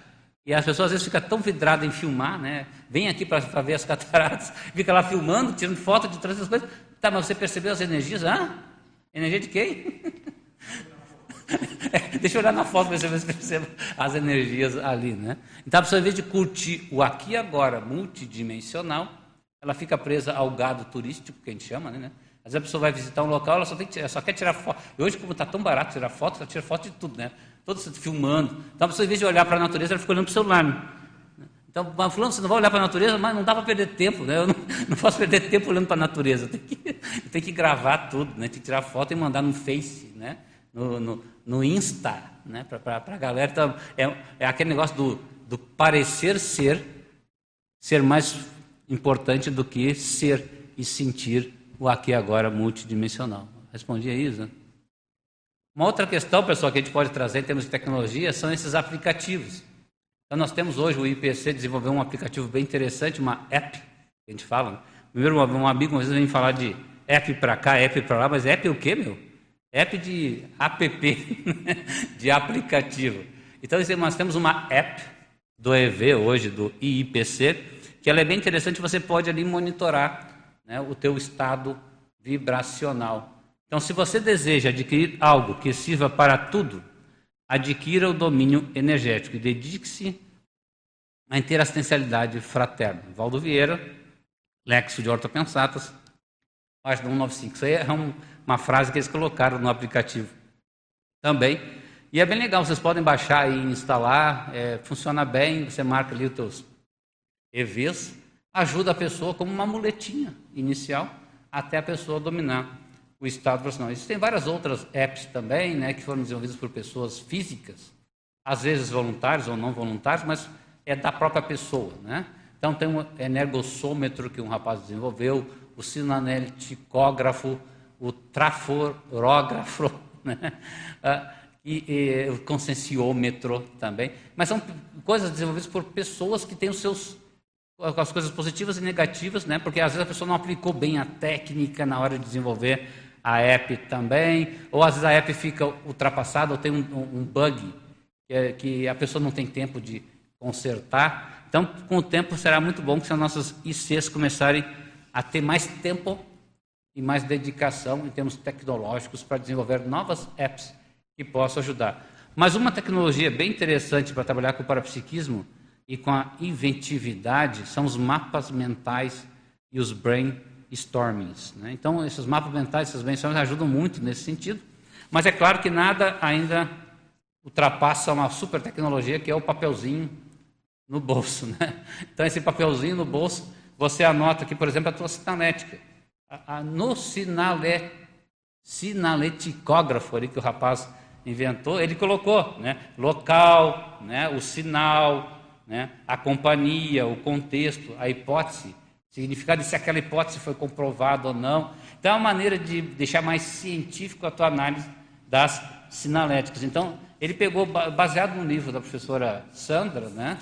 [SPEAKER 1] e as pessoas às vezes ficam tão vidradas em filmar, né? Vem aqui para ver as cataratas, fica lá filmando, tirando foto de todas essas coisas. Tá, mas você percebeu as energias? Ah, energia de quem? é, deixa eu olhar na foto para ver se percebe as energias ali, né? Então a pessoa, em vez de curtir o aqui e agora multidimensional, ela fica presa ao gado turístico, que a gente chama, né? Às vezes a pessoa vai visitar um local, ela só, tem que, só quer tirar foto. E hoje, como está tão barato tirar foto, ela tira foto de tudo, né? Todos filmando. Então a pessoa, em vez de olhar para a natureza, ela fica olhando para o celular. Né? Então, fulano, você não vai olhar para a natureza, mas não dá para perder tempo, né? Eu não, não posso perder tempo olhando para a natureza. Tem que, tem que gravar tudo, né? Tem que tirar foto e mandar no Face, né? No, no, no Insta, né? Para a galera. Então, é, é aquele negócio do, do parecer ser, ser mais importante do que ser e sentir o aqui e agora multidimensional. Respondi a Isa? Uma outra questão, pessoal, que a gente pode trazer em termos de tecnologia são esses aplicativos. Então, nós temos hoje o IPC desenvolveu um aplicativo bem interessante, uma app, que a gente fala. Né? Primeiro, um amigo às vezes vem falar de app para cá, app para lá, mas app é o quê, meu? App de app, de aplicativo. Então, nós temos uma app do EV hoje, do IIPC, que ela é bem interessante, você pode ali monitorar né, o teu estado vibracional. Então, se você deseja adquirir algo que sirva para tudo, adquira o domínio energético e dedique-se a interassistencialidade fraterna. Valdo Vieira, Lexo de Ortopensatas, página 195. Isso aí é um, uma frase que eles colocaram no aplicativo também. E é bem legal, vocês podem baixar e instalar, é, funciona bem, você marca ali os teus EVs, ajuda a pessoa como uma muletinha inicial até a pessoa dominar o estado profissional. Existem várias outras apps também, né, que foram desenvolvidas por pessoas físicas, às vezes voluntários ou não voluntários, mas é da própria pessoa, né? Então tem um energossômetro que um rapaz desenvolveu, o sinanelticógrafo, o traforógrafo, né? Ah, e, e, o conscienciômetro também. Mas são coisas desenvolvidas por pessoas que têm os seus as coisas positivas e negativas, né? Porque às vezes a pessoa não aplicou bem a técnica na hora de desenvolver a app também, ou às vezes a app fica ultrapassada ou tem um, um bug que, é, que a pessoa não tem tempo de consertar. Então, com o tempo, será muito bom que as nossas ICs começarem a ter mais tempo e mais dedicação em termos tecnológicos para desenvolver novas apps que possam ajudar. Mas uma tecnologia bem interessante para trabalhar com o parapsiquismo e com a inventividade são os mapas mentais e os brainstormings. Né? Então, esses mapas mentais, esses brainstormings ajudam muito nesse sentido. Mas é claro que nada ainda ultrapassa uma super tecnologia que é o papelzinho no bolso. Né? Então, esse papelzinho no bolso, você anota aqui, por exemplo, a tua sinalética. no sinale, sinaleticógrafo ali que o rapaz inventou, ele colocou né? local, né? o sinal, né? a companhia, o contexto, a hipótese, significado se aquela hipótese foi comprovada ou não. Então, é uma maneira de deixar mais científico a tua análise das sinaléticas. Então, ele pegou, baseado no livro da professora Sandra, né?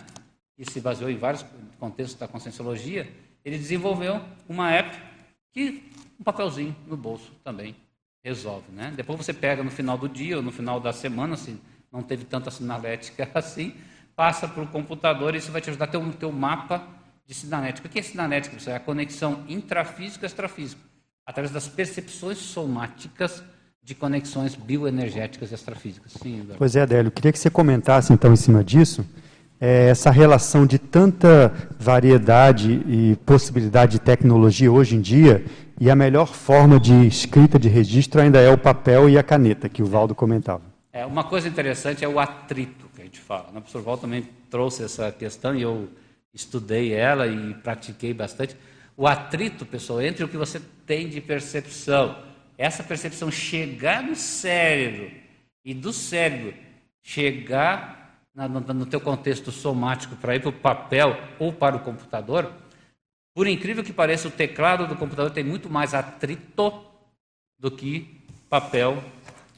[SPEAKER 1] que se baseou em vários contextos da conscienciologia, ele desenvolveu uma app que um papelzinho no bolso também resolve. Né? Depois você pega no final do dia ou no final da semana, se não teve tanta sinalética assim, passa para o computador e isso vai te ajudar a ter um teu mapa de sinalética. O que é sinalética? É a conexão intrafísica e extrafísica, através das percepções somáticas de conexões bioenergéticas extrafísicas. Sim,
[SPEAKER 2] pois é, Adélio, queria que você comentasse então em cima disso, é, essa relação de tanta variedade e possibilidade de tecnologia hoje em dia, e a melhor forma de escrita de registro ainda é o papel e a caneta, que o Valdo comentava.
[SPEAKER 1] É, uma coisa interessante é o atrito que a gente fala. Né? O professor Valdo também trouxe essa questão e eu estudei ela e pratiquei bastante. O atrito, pessoal, entre o que você tem de percepção, essa percepção chegar no cérebro e do cérebro chegar no, no teu contexto somático para ir para o papel ou para o computador, por incrível que pareça, o teclado do computador tem muito mais atrito do que papel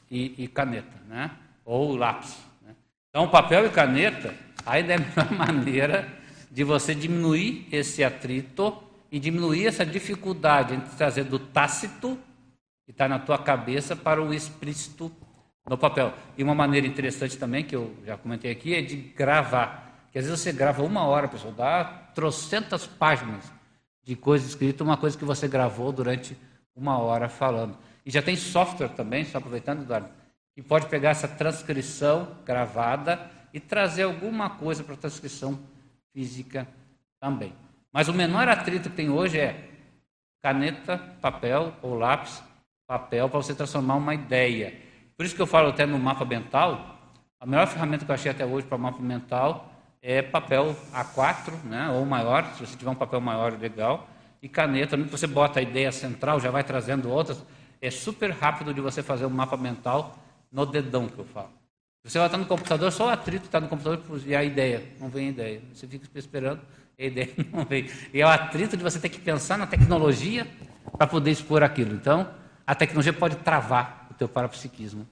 [SPEAKER 1] e, e caneta, né? ou lápis. Né? Então, papel e caneta ainda é a melhor maneira de você diminuir esse atrito e diminuir essa dificuldade entre trazer do tácito, que está na tua cabeça, para o explícito no papel. E uma maneira interessante também, que eu já comentei aqui, é de gravar. Que às vezes você grava uma hora, pessoal, dá trocentas páginas de coisa escrita, uma coisa que você gravou durante uma hora falando. E já tem software também, só aproveitando, Eduardo, que pode pegar essa transcrição gravada e trazer alguma coisa para a transcrição física também. Mas o menor atrito que tem hoje é caneta, papel ou lápis, papel, para você transformar uma ideia. Por isso que eu falo até no mapa mental, a melhor ferramenta que eu achei até hoje para mapa mental é papel A4, né, ou maior, se você tiver um papel maior, legal, e caneta, você bota a ideia central, já vai trazendo outras, é super rápido de você fazer um mapa mental no dedão que eu falo. Você vai estar no computador, só o atrito está no computador e a ideia, não vem a ideia. Você fica esperando, a ideia não vem. E é o atrito de você ter que pensar na tecnologia para poder expor aquilo. Então, a tecnologia pode travar o teu parapsiquismo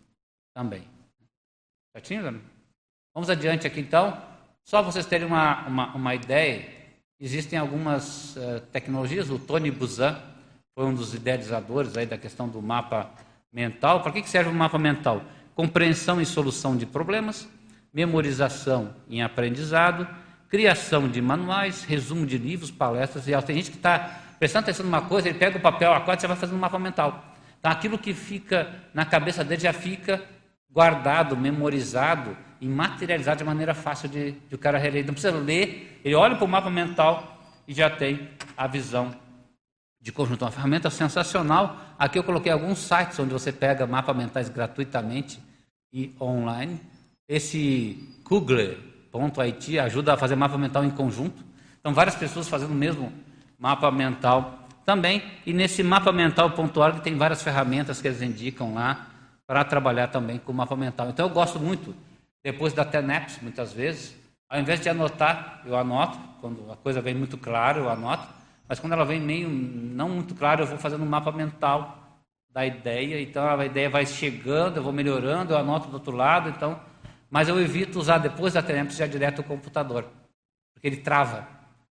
[SPEAKER 1] também. Certinho, Dani? Vamos adiante aqui então. Só vocês terem uma, uma, uma ideia, existem algumas uh, tecnologias, o Tony Buzan foi um dos idealizadores aí da questão do mapa mental. Para que, que serve o mapa mental? Compreensão e solução de problemas, memorização em aprendizado, criação de manuais, resumo de livros, palestras e Tem gente que está prestando atenção numa coisa, ele pega o papel A4 e você vai fazendo um mapa mental. Então, aquilo que fica na cabeça dele já fica guardado, memorizado e materializado de maneira fácil de, de o cara reler. Não precisa ler, ele olha para o mapa mental e já tem a visão de conjunto. Uma ferramenta sensacional. Aqui eu coloquei alguns sites onde você pega mapas mentais gratuitamente e online. Esse Kugler.it ajuda a fazer mapa mental em conjunto. Então, várias pessoas fazendo o mesmo mapa mental também. E nesse mapa mental.org tem várias ferramentas que eles indicam lá para trabalhar também com o mapa mental. Então, eu gosto muito, depois da TENEPS, muitas vezes, ao invés de anotar, eu anoto. Quando a coisa vem muito clara, eu anoto. Mas quando ela vem meio não muito clara, eu vou fazendo um mapa mental da ideia. Então, a ideia vai chegando, eu vou melhorando, eu anoto do outro lado. Então, mas eu evito usar depois da TENEPS já direto o computador, porque ele trava.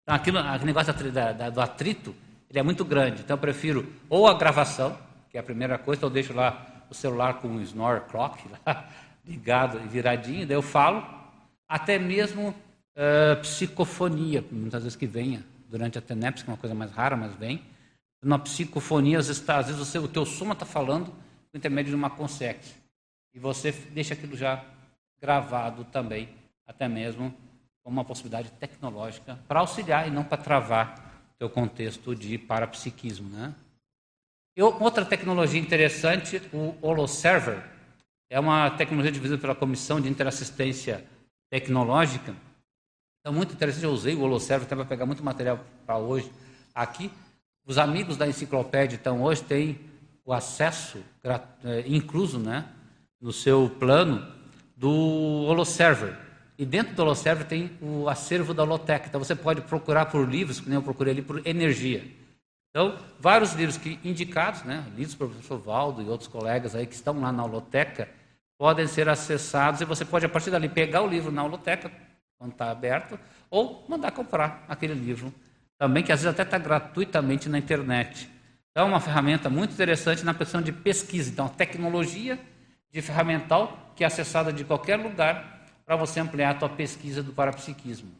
[SPEAKER 1] Então, aquilo, aquele negócio da, da, do atrito, ele é muito grande. Então, eu prefiro ou a gravação, que é a primeira coisa, então eu deixo lá o celular com um snore clock lá, ligado e viradinho, daí eu falo, até mesmo uh, psicofonia, muitas vezes que venha durante a TENEPS, que é uma coisa mais rara, mas vem. Na psicofonia, às vezes, tá, às vezes você, o teu soma está falando por intermédio de uma consex. E você deixa aquilo já gravado também, até mesmo como uma possibilidade tecnológica para auxiliar e não para travar o teu contexto de parapsiquismo. Né? E outra tecnologia interessante, o HoloServer, é uma tecnologia desenvolvida pela Comissão de Interassistência Tecnológica. Então, muito interessante, eu usei o HoloServer até para pegar muito material para hoje aqui. Os amigos da enciclopédia, então, hoje têm o acesso é, incluso né, no seu plano do HoloServer. E dentro do HoloServer tem o acervo da Holoteca. Então você pode procurar por livros, como eu procurei ali, por energia. Então, vários livros que indicados, né, lidos pelo professor Valdo e outros colegas aí que estão lá na Holoteca, podem ser acessados e você pode, a partir dali, pegar o livro na Holoteca, quando está aberto, ou mandar comprar aquele livro também, que às vezes até está gratuitamente na internet. Então, é uma ferramenta muito interessante na questão de pesquisa. Então, tecnologia de ferramental que é acessada de qualquer lugar para você ampliar a tua pesquisa do parapsiquismo.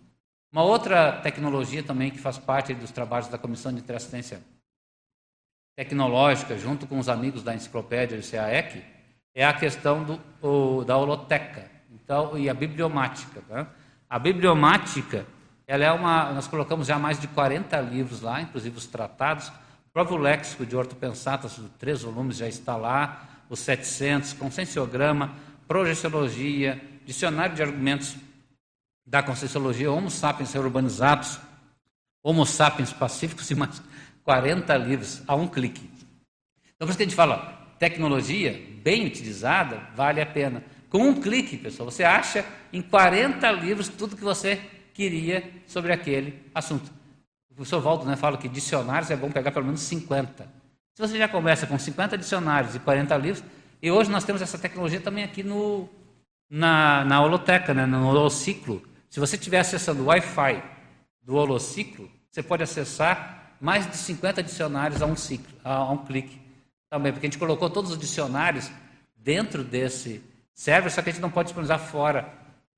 [SPEAKER 1] Uma outra tecnologia também que faz parte dos trabalhos da Comissão de Assistência Tecnológica, junto com os amigos da Enciclopédia do CAEC, é a questão do, o, da holoteca então, e a bibliomática. Tá? A bibliomática, ela é uma, nós colocamos já mais de 40 livros lá, inclusive os tratados. O próprio léxico de Ortopensatas, três volumes já está lá, os 700, conscienciograma, projeciologia, dicionário de argumentos da Conscienciologia, Homo sapiens urbanizados, Homo sapiens pacíficos e mais 40 livros a um clique. Então, por isso que a gente fala, tecnologia bem utilizada vale a pena. Com um clique, pessoal, você acha em 40 livros tudo que você queria sobre aquele assunto. O professor Valdo né, fala que dicionários é bom pegar pelo menos 50. Se você já começa com 50 dicionários e 40 livros, e hoje nós temos essa tecnologia também aqui no, na, na holoteca, né, no holociclo. Se você estiver acessando o Wi-Fi do holociclo, você pode acessar mais de 50 dicionários a um ciclo, a um clique também, porque a gente colocou todos os dicionários dentro desse server, só que a gente não pode disponibilizar fora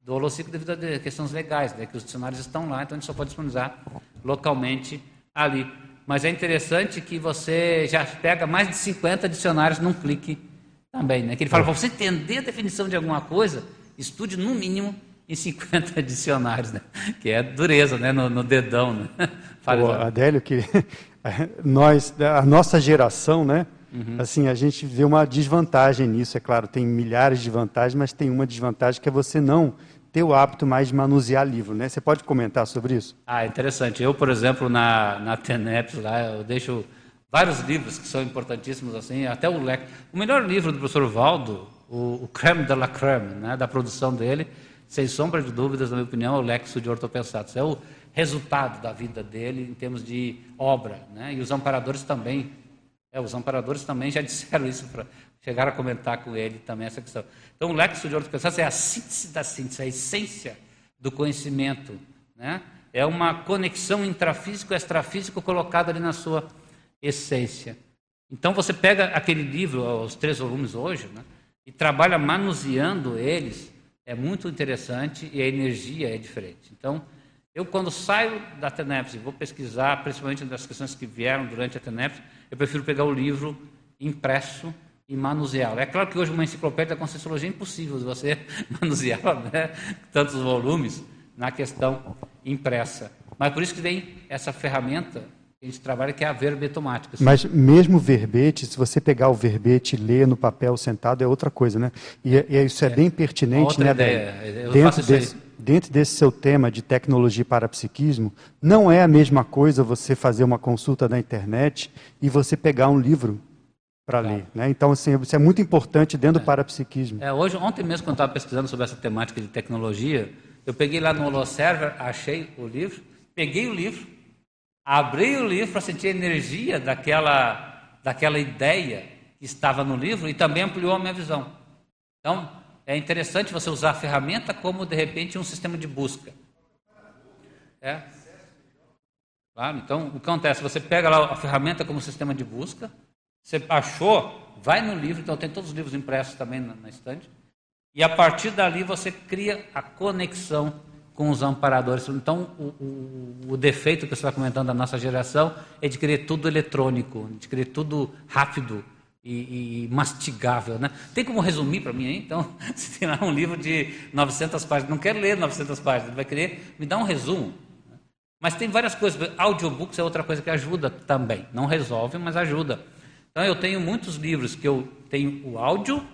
[SPEAKER 1] do holociclo devido a questões legais, né, que os dicionários estão lá, então a gente só pode disponibilizar localmente ali. Mas é interessante que você já pega mais de 50 dicionários num clique também, né? Que ele fala, para você entender a definição de alguma coisa, estude no mínimo em 50 dicionários, né? Que é dureza, né? No, no dedão, né?
[SPEAKER 2] Fala, Pô, Adélio, que nós, a nossa geração, né? Uhum. Assim, a gente vê uma desvantagem nisso, é claro, tem milhares de vantagens, mas tem uma desvantagem que é você não ter o hábito mais de manusear livro, né? Você pode comentar sobre isso?
[SPEAKER 1] Ah, interessante. Eu, por exemplo, na, na TENEPS lá, eu deixo vários livros que são importantíssimos assim, até o leque. O melhor livro do professor Valdo, o, o Creme de la Creme, né, da produção dele, sem sombra de dúvidas, na minha opinião, é o Lexo de Ortopensatos. É o resultado da vida dele em termos de obra. Né? E os amparadores também, é, os amparadores também já disseram isso, para chegar a comentar com ele também essa questão. Então, o Lexo de Ortopensatos é a síntese da síntese, a essência do conhecimento. Né? É uma conexão intrafísico e extrafísico colocada ali na sua essência. Então você pega aquele livro, os três volumes hoje, né, e trabalha manuseando eles, é muito interessante e a energia é diferente. Então, eu quando saio da TENEPS e vou pesquisar, principalmente das questões que vieram durante a TENEPS, eu prefiro pegar o livro impresso e manuseá-lo. É claro que hoje uma enciclopédia da Conscienciologia é impossível de você manuseá-la, né? tantos volumes, na questão impressa. Mas por isso que vem essa ferramenta a gente trabalha, que é a verbetomática.
[SPEAKER 2] Mas mesmo verbete, se você pegar o verbete e ler no papel sentado, é outra coisa, né? E, e isso é, é bem pertinente,
[SPEAKER 1] outra
[SPEAKER 2] né,
[SPEAKER 1] ideia.
[SPEAKER 2] Dentro desse, dentro desse seu tema de tecnologia e parapsiquismo, não é a mesma coisa você fazer uma consulta na internet e você pegar um livro para claro. ler. Né? Então, assim, isso é muito importante dentro é. do parapsiquismo.
[SPEAKER 1] É, hoje, ontem mesmo, quando estava pesquisando sobre essa temática de tecnologia, eu peguei lá no Holoserver, achei o livro, peguei o livro, abri o livro para sentir a energia daquela, daquela ideia que estava no livro e também ampliou a minha visão. Então, é interessante você usar a ferramenta como, de repente, um sistema de busca. É. Claro, então, o que acontece? Você pega lá a ferramenta como sistema de busca, você achou, vai no livro, então tem todos os livros impressos também na, na estante, e a partir dali você cria a conexão com os amparadores. Então, o, o, o, defeito que você está comentando da nossa geração é de querer tudo eletrônico, de querer tudo rápido e, e mastigável. Né? Tem como resumir para mim aí? Então, se lá um livro de 900 páginas, não quero ler 900 páginas, vai querer me dar um resumo. Mas tem várias coisas. Audiobooks é outra coisa que ajuda também. Não resolve, mas ajuda. Então, eu tenho muitos livros que eu tenho o áudio,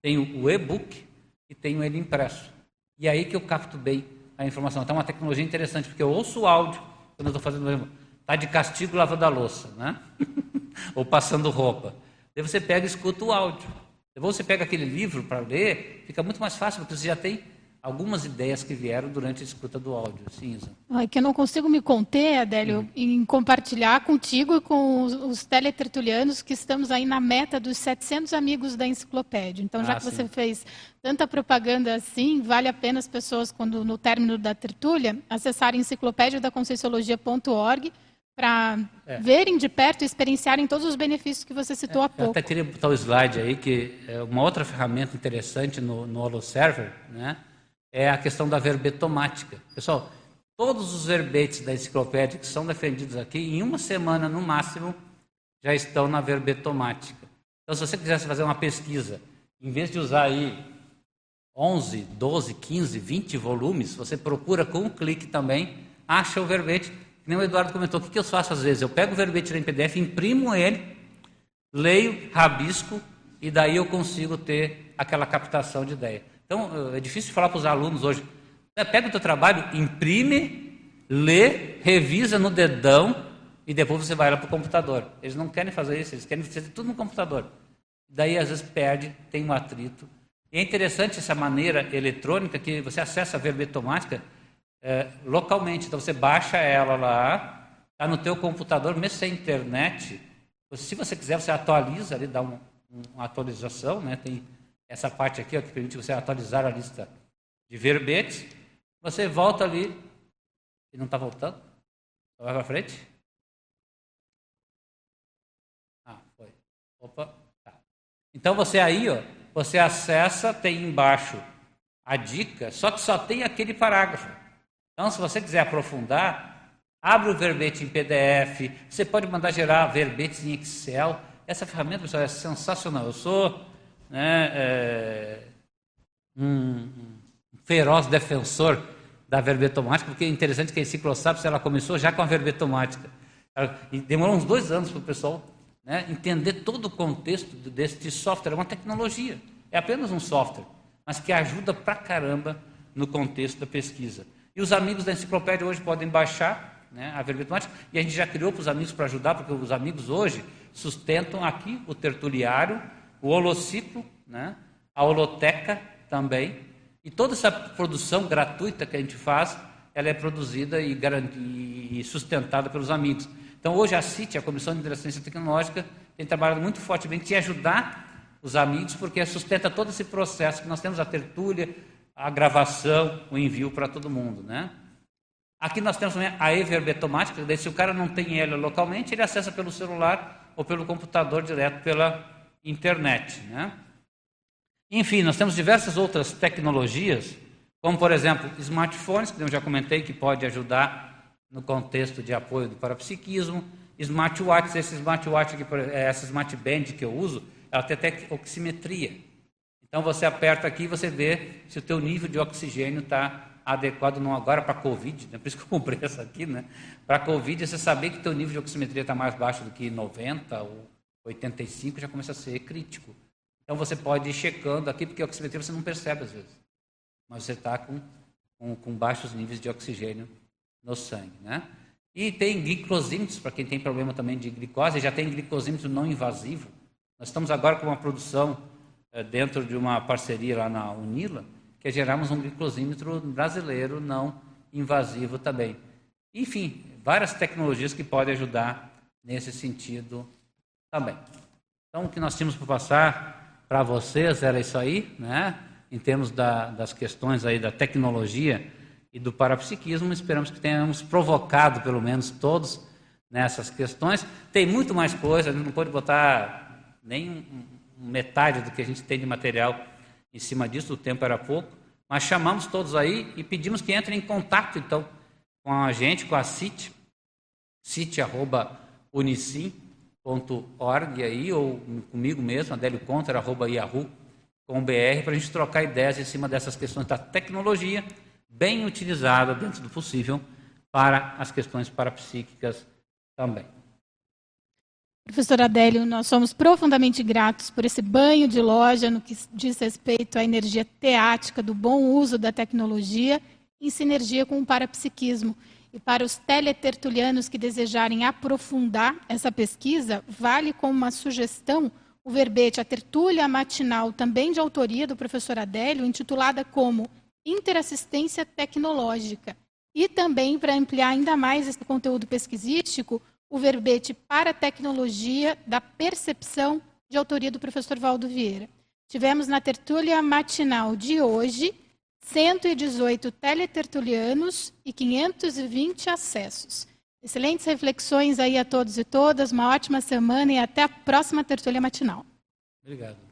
[SPEAKER 1] tenho o e-book e tenho ele impresso. E é aí que eu capto bem a informação. Então, é uma tecnologia interessante, porque eu ouço o áudio quando eu estou fazendo. Está de castigo lavando a louça, né? Ou passando roupa. Daí você pega e escuta o áudio. Depois você pega aquele livro para ler, fica muito mais fácil, porque você já tem algumas ideias que vieram durante a escuta do áudio. Sim, Isa.
[SPEAKER 4] É que eu não consigo me conter, Adélio, hum. em compartilhar contigo e com os, os teletertulianos que estamos aí na meta dos 700 amigos da enciclopédia. Então, já ah, que sim. você fez tanta propaganda assim, vale a pena as pessoas, quando no término da tertúlia, acessarem enciclopédia da conscienciologia.org para é. verem de perto e experienciarem todos os benefícios que você citou é, há pouco. Eu
[SPEAKER 1] até queria botar o slide aí, que é uma outra ferramenta interessante no, no HoloServer, né? É a questão da verbetomática. Pessoal, todos os verbetes da enciclopédia que são defendidos aqui, em uma semana no máximo, já estão na verbetomática. Então, se você quisesse fazer uma pesquisa, em vez de usar aí 11, 12, 15, 20 volumes, você procura com um clique também, acha o verbete. Nem o Eduardo comentou, o que eu faço às vezes? Eu pego o verbete em PDF, imprimo ele, leio, rabisco, e daí eu consigo ter aquela captação de ideia. Então, é difícil falar para os alunos hoje. É, pega o teu trabalho, imprime, lê, revisa no dedão e depois você vai lá para o computador. Eles não querem fazer isso, eles querem fazer tudo no computador. Daí, às vezes, perde, tem um atrito. E é interessante essa maneira eletrônica que você acessa a verbetomática é, localmente. Então, você baixa ela lá, está no teu computador, mesmo sem internet. Se você quiser, você atualiza ali, dá um, uma atualização, né? Tem essa parte aqui ó, que permite você atualizar a lista de verbetes, você volta ali e não está voltando. Vai para frente. Ah, foi. Opa. Tá. Então você aí, ó, você acessa, tem embaixo a dica, só que só tem aquele parágrafo. Então, se você quiser aprofundar, abre o verbete em PDF, você pode mandar gerar verbetes em Excel. Essa ferramenta, pessoal, é sensacional. Eu sou né, é, um, feroz defensor da verbetomática, porque é interessante que a enciclosapis ela começou já com a verbetomática. E demorou uns dois anos para o pessoal né, entender todo o contexto deste software. É uma tecnologia, é apenas um software, mas que ajuda pra caramba no contexto da pesquisa. E os amigos da enciclopédia hoje podem baixar né, a verbetomática, e a gente já criou para os amigos para ajudar, porque os amigos hoje sustentam aqui o tertuliário o holociclo, né? a holoteca também. E toda essa produção gratuita que a gente faz, ela é produzida e, e sustentada pelos amigos. Então, hoje a CIT, a Comissão de Inteligência Tecnológica, tem trabalhado muito fortemente em ajudar os amigos, porque sustenta todo esse processo que nós temos a tertúlia, a gravação, o envio para todo mundo, né? Aqui nós temos também a everbetomática, daí se o cara não tem ela localmente, ele acessa pelo celular ou pelo computador direto pela internet. Né? Enfim, nós temos diversas outras tecnologias, como por exemplo smartphones, que eu já comentei que pode ajudar no contexto de apoio do parapsiquismo, smartwatches, esse smartwatch, aqui, essa smartband que eu uso, ela tem até oximetria. Então você aperta aqui e você vê se o teu nível de oxigênio está adequado, não agora para Covid, né? por isso que eu comprei essa aqui, né? Para Covid, você saber que teu nível de oximetria está mais baixo do que 90 ou 85 já começa a ser crítico. Então você pode ir checando aqui, porque a oximetria você não percebe às vezes. Mas você está com, com, com, baixos níveis de oxigênio no sangue. Né? E tem glicosímetros, para quem tem problema também de glicose, já tem glicosímetro não invasivo. Nós estamos agora com uma produção é, dentro de uma parceria lá na Unila, que é gerarmos um glicosímetro brasileiro não invasivo também. Enfim, várias tecnologias que podem ajudar nesse sentido também. Então, o que nós tínhamos para passar para vocês era isso aí, né? em termos da, das questões aí da tecnologia e do parapsiquismo, esperamos que tenhamos provocado, pelo menos todos, nessas questões. Tem muito mais coisa, a gente não pode botar nem metade do que a gente tem de material em cima disso, o tempo era pouco, mas chamamos todos aí e pedimos que entrem em contato, então, com a gente, com a CIT, cit.unicim.org aí, ou comigo mesmo, adéliocontra.yahoo.com com o BR para a gente trocar ideias em cima dessas questões da tecnologia, bem utilizada dentro do possível para as questões parapsíquicas também.
[SPEAKER 4] Professor Adélio, nós somos profundamente gratos por esse banho de loja no que diz respeito à energia teática do bom uso da tecnologia em sinergia com o parapsiquismo. E para os teletertulianos que desejarem aprofundar essa pesquisa, vale como uma sugestão o verbete A Tertúlia Matinal, também de autoria do professor Adélio, intitulada como Interassistência Tecnológica. E também, para ampliar ainda mais esse conteúdo pesquisístico, o verbete Para Tecnologia da Percepção, de autoria do professor Valdo Vieira. Tivemos na tertúlia matinal de hoje 118 teletertulianos e 520 acessos. Excelentes reflexões aí a todos e todas, uma ótima semana e até a próxima tertúlia matinal.
[SPEAKER 1] Obrigado.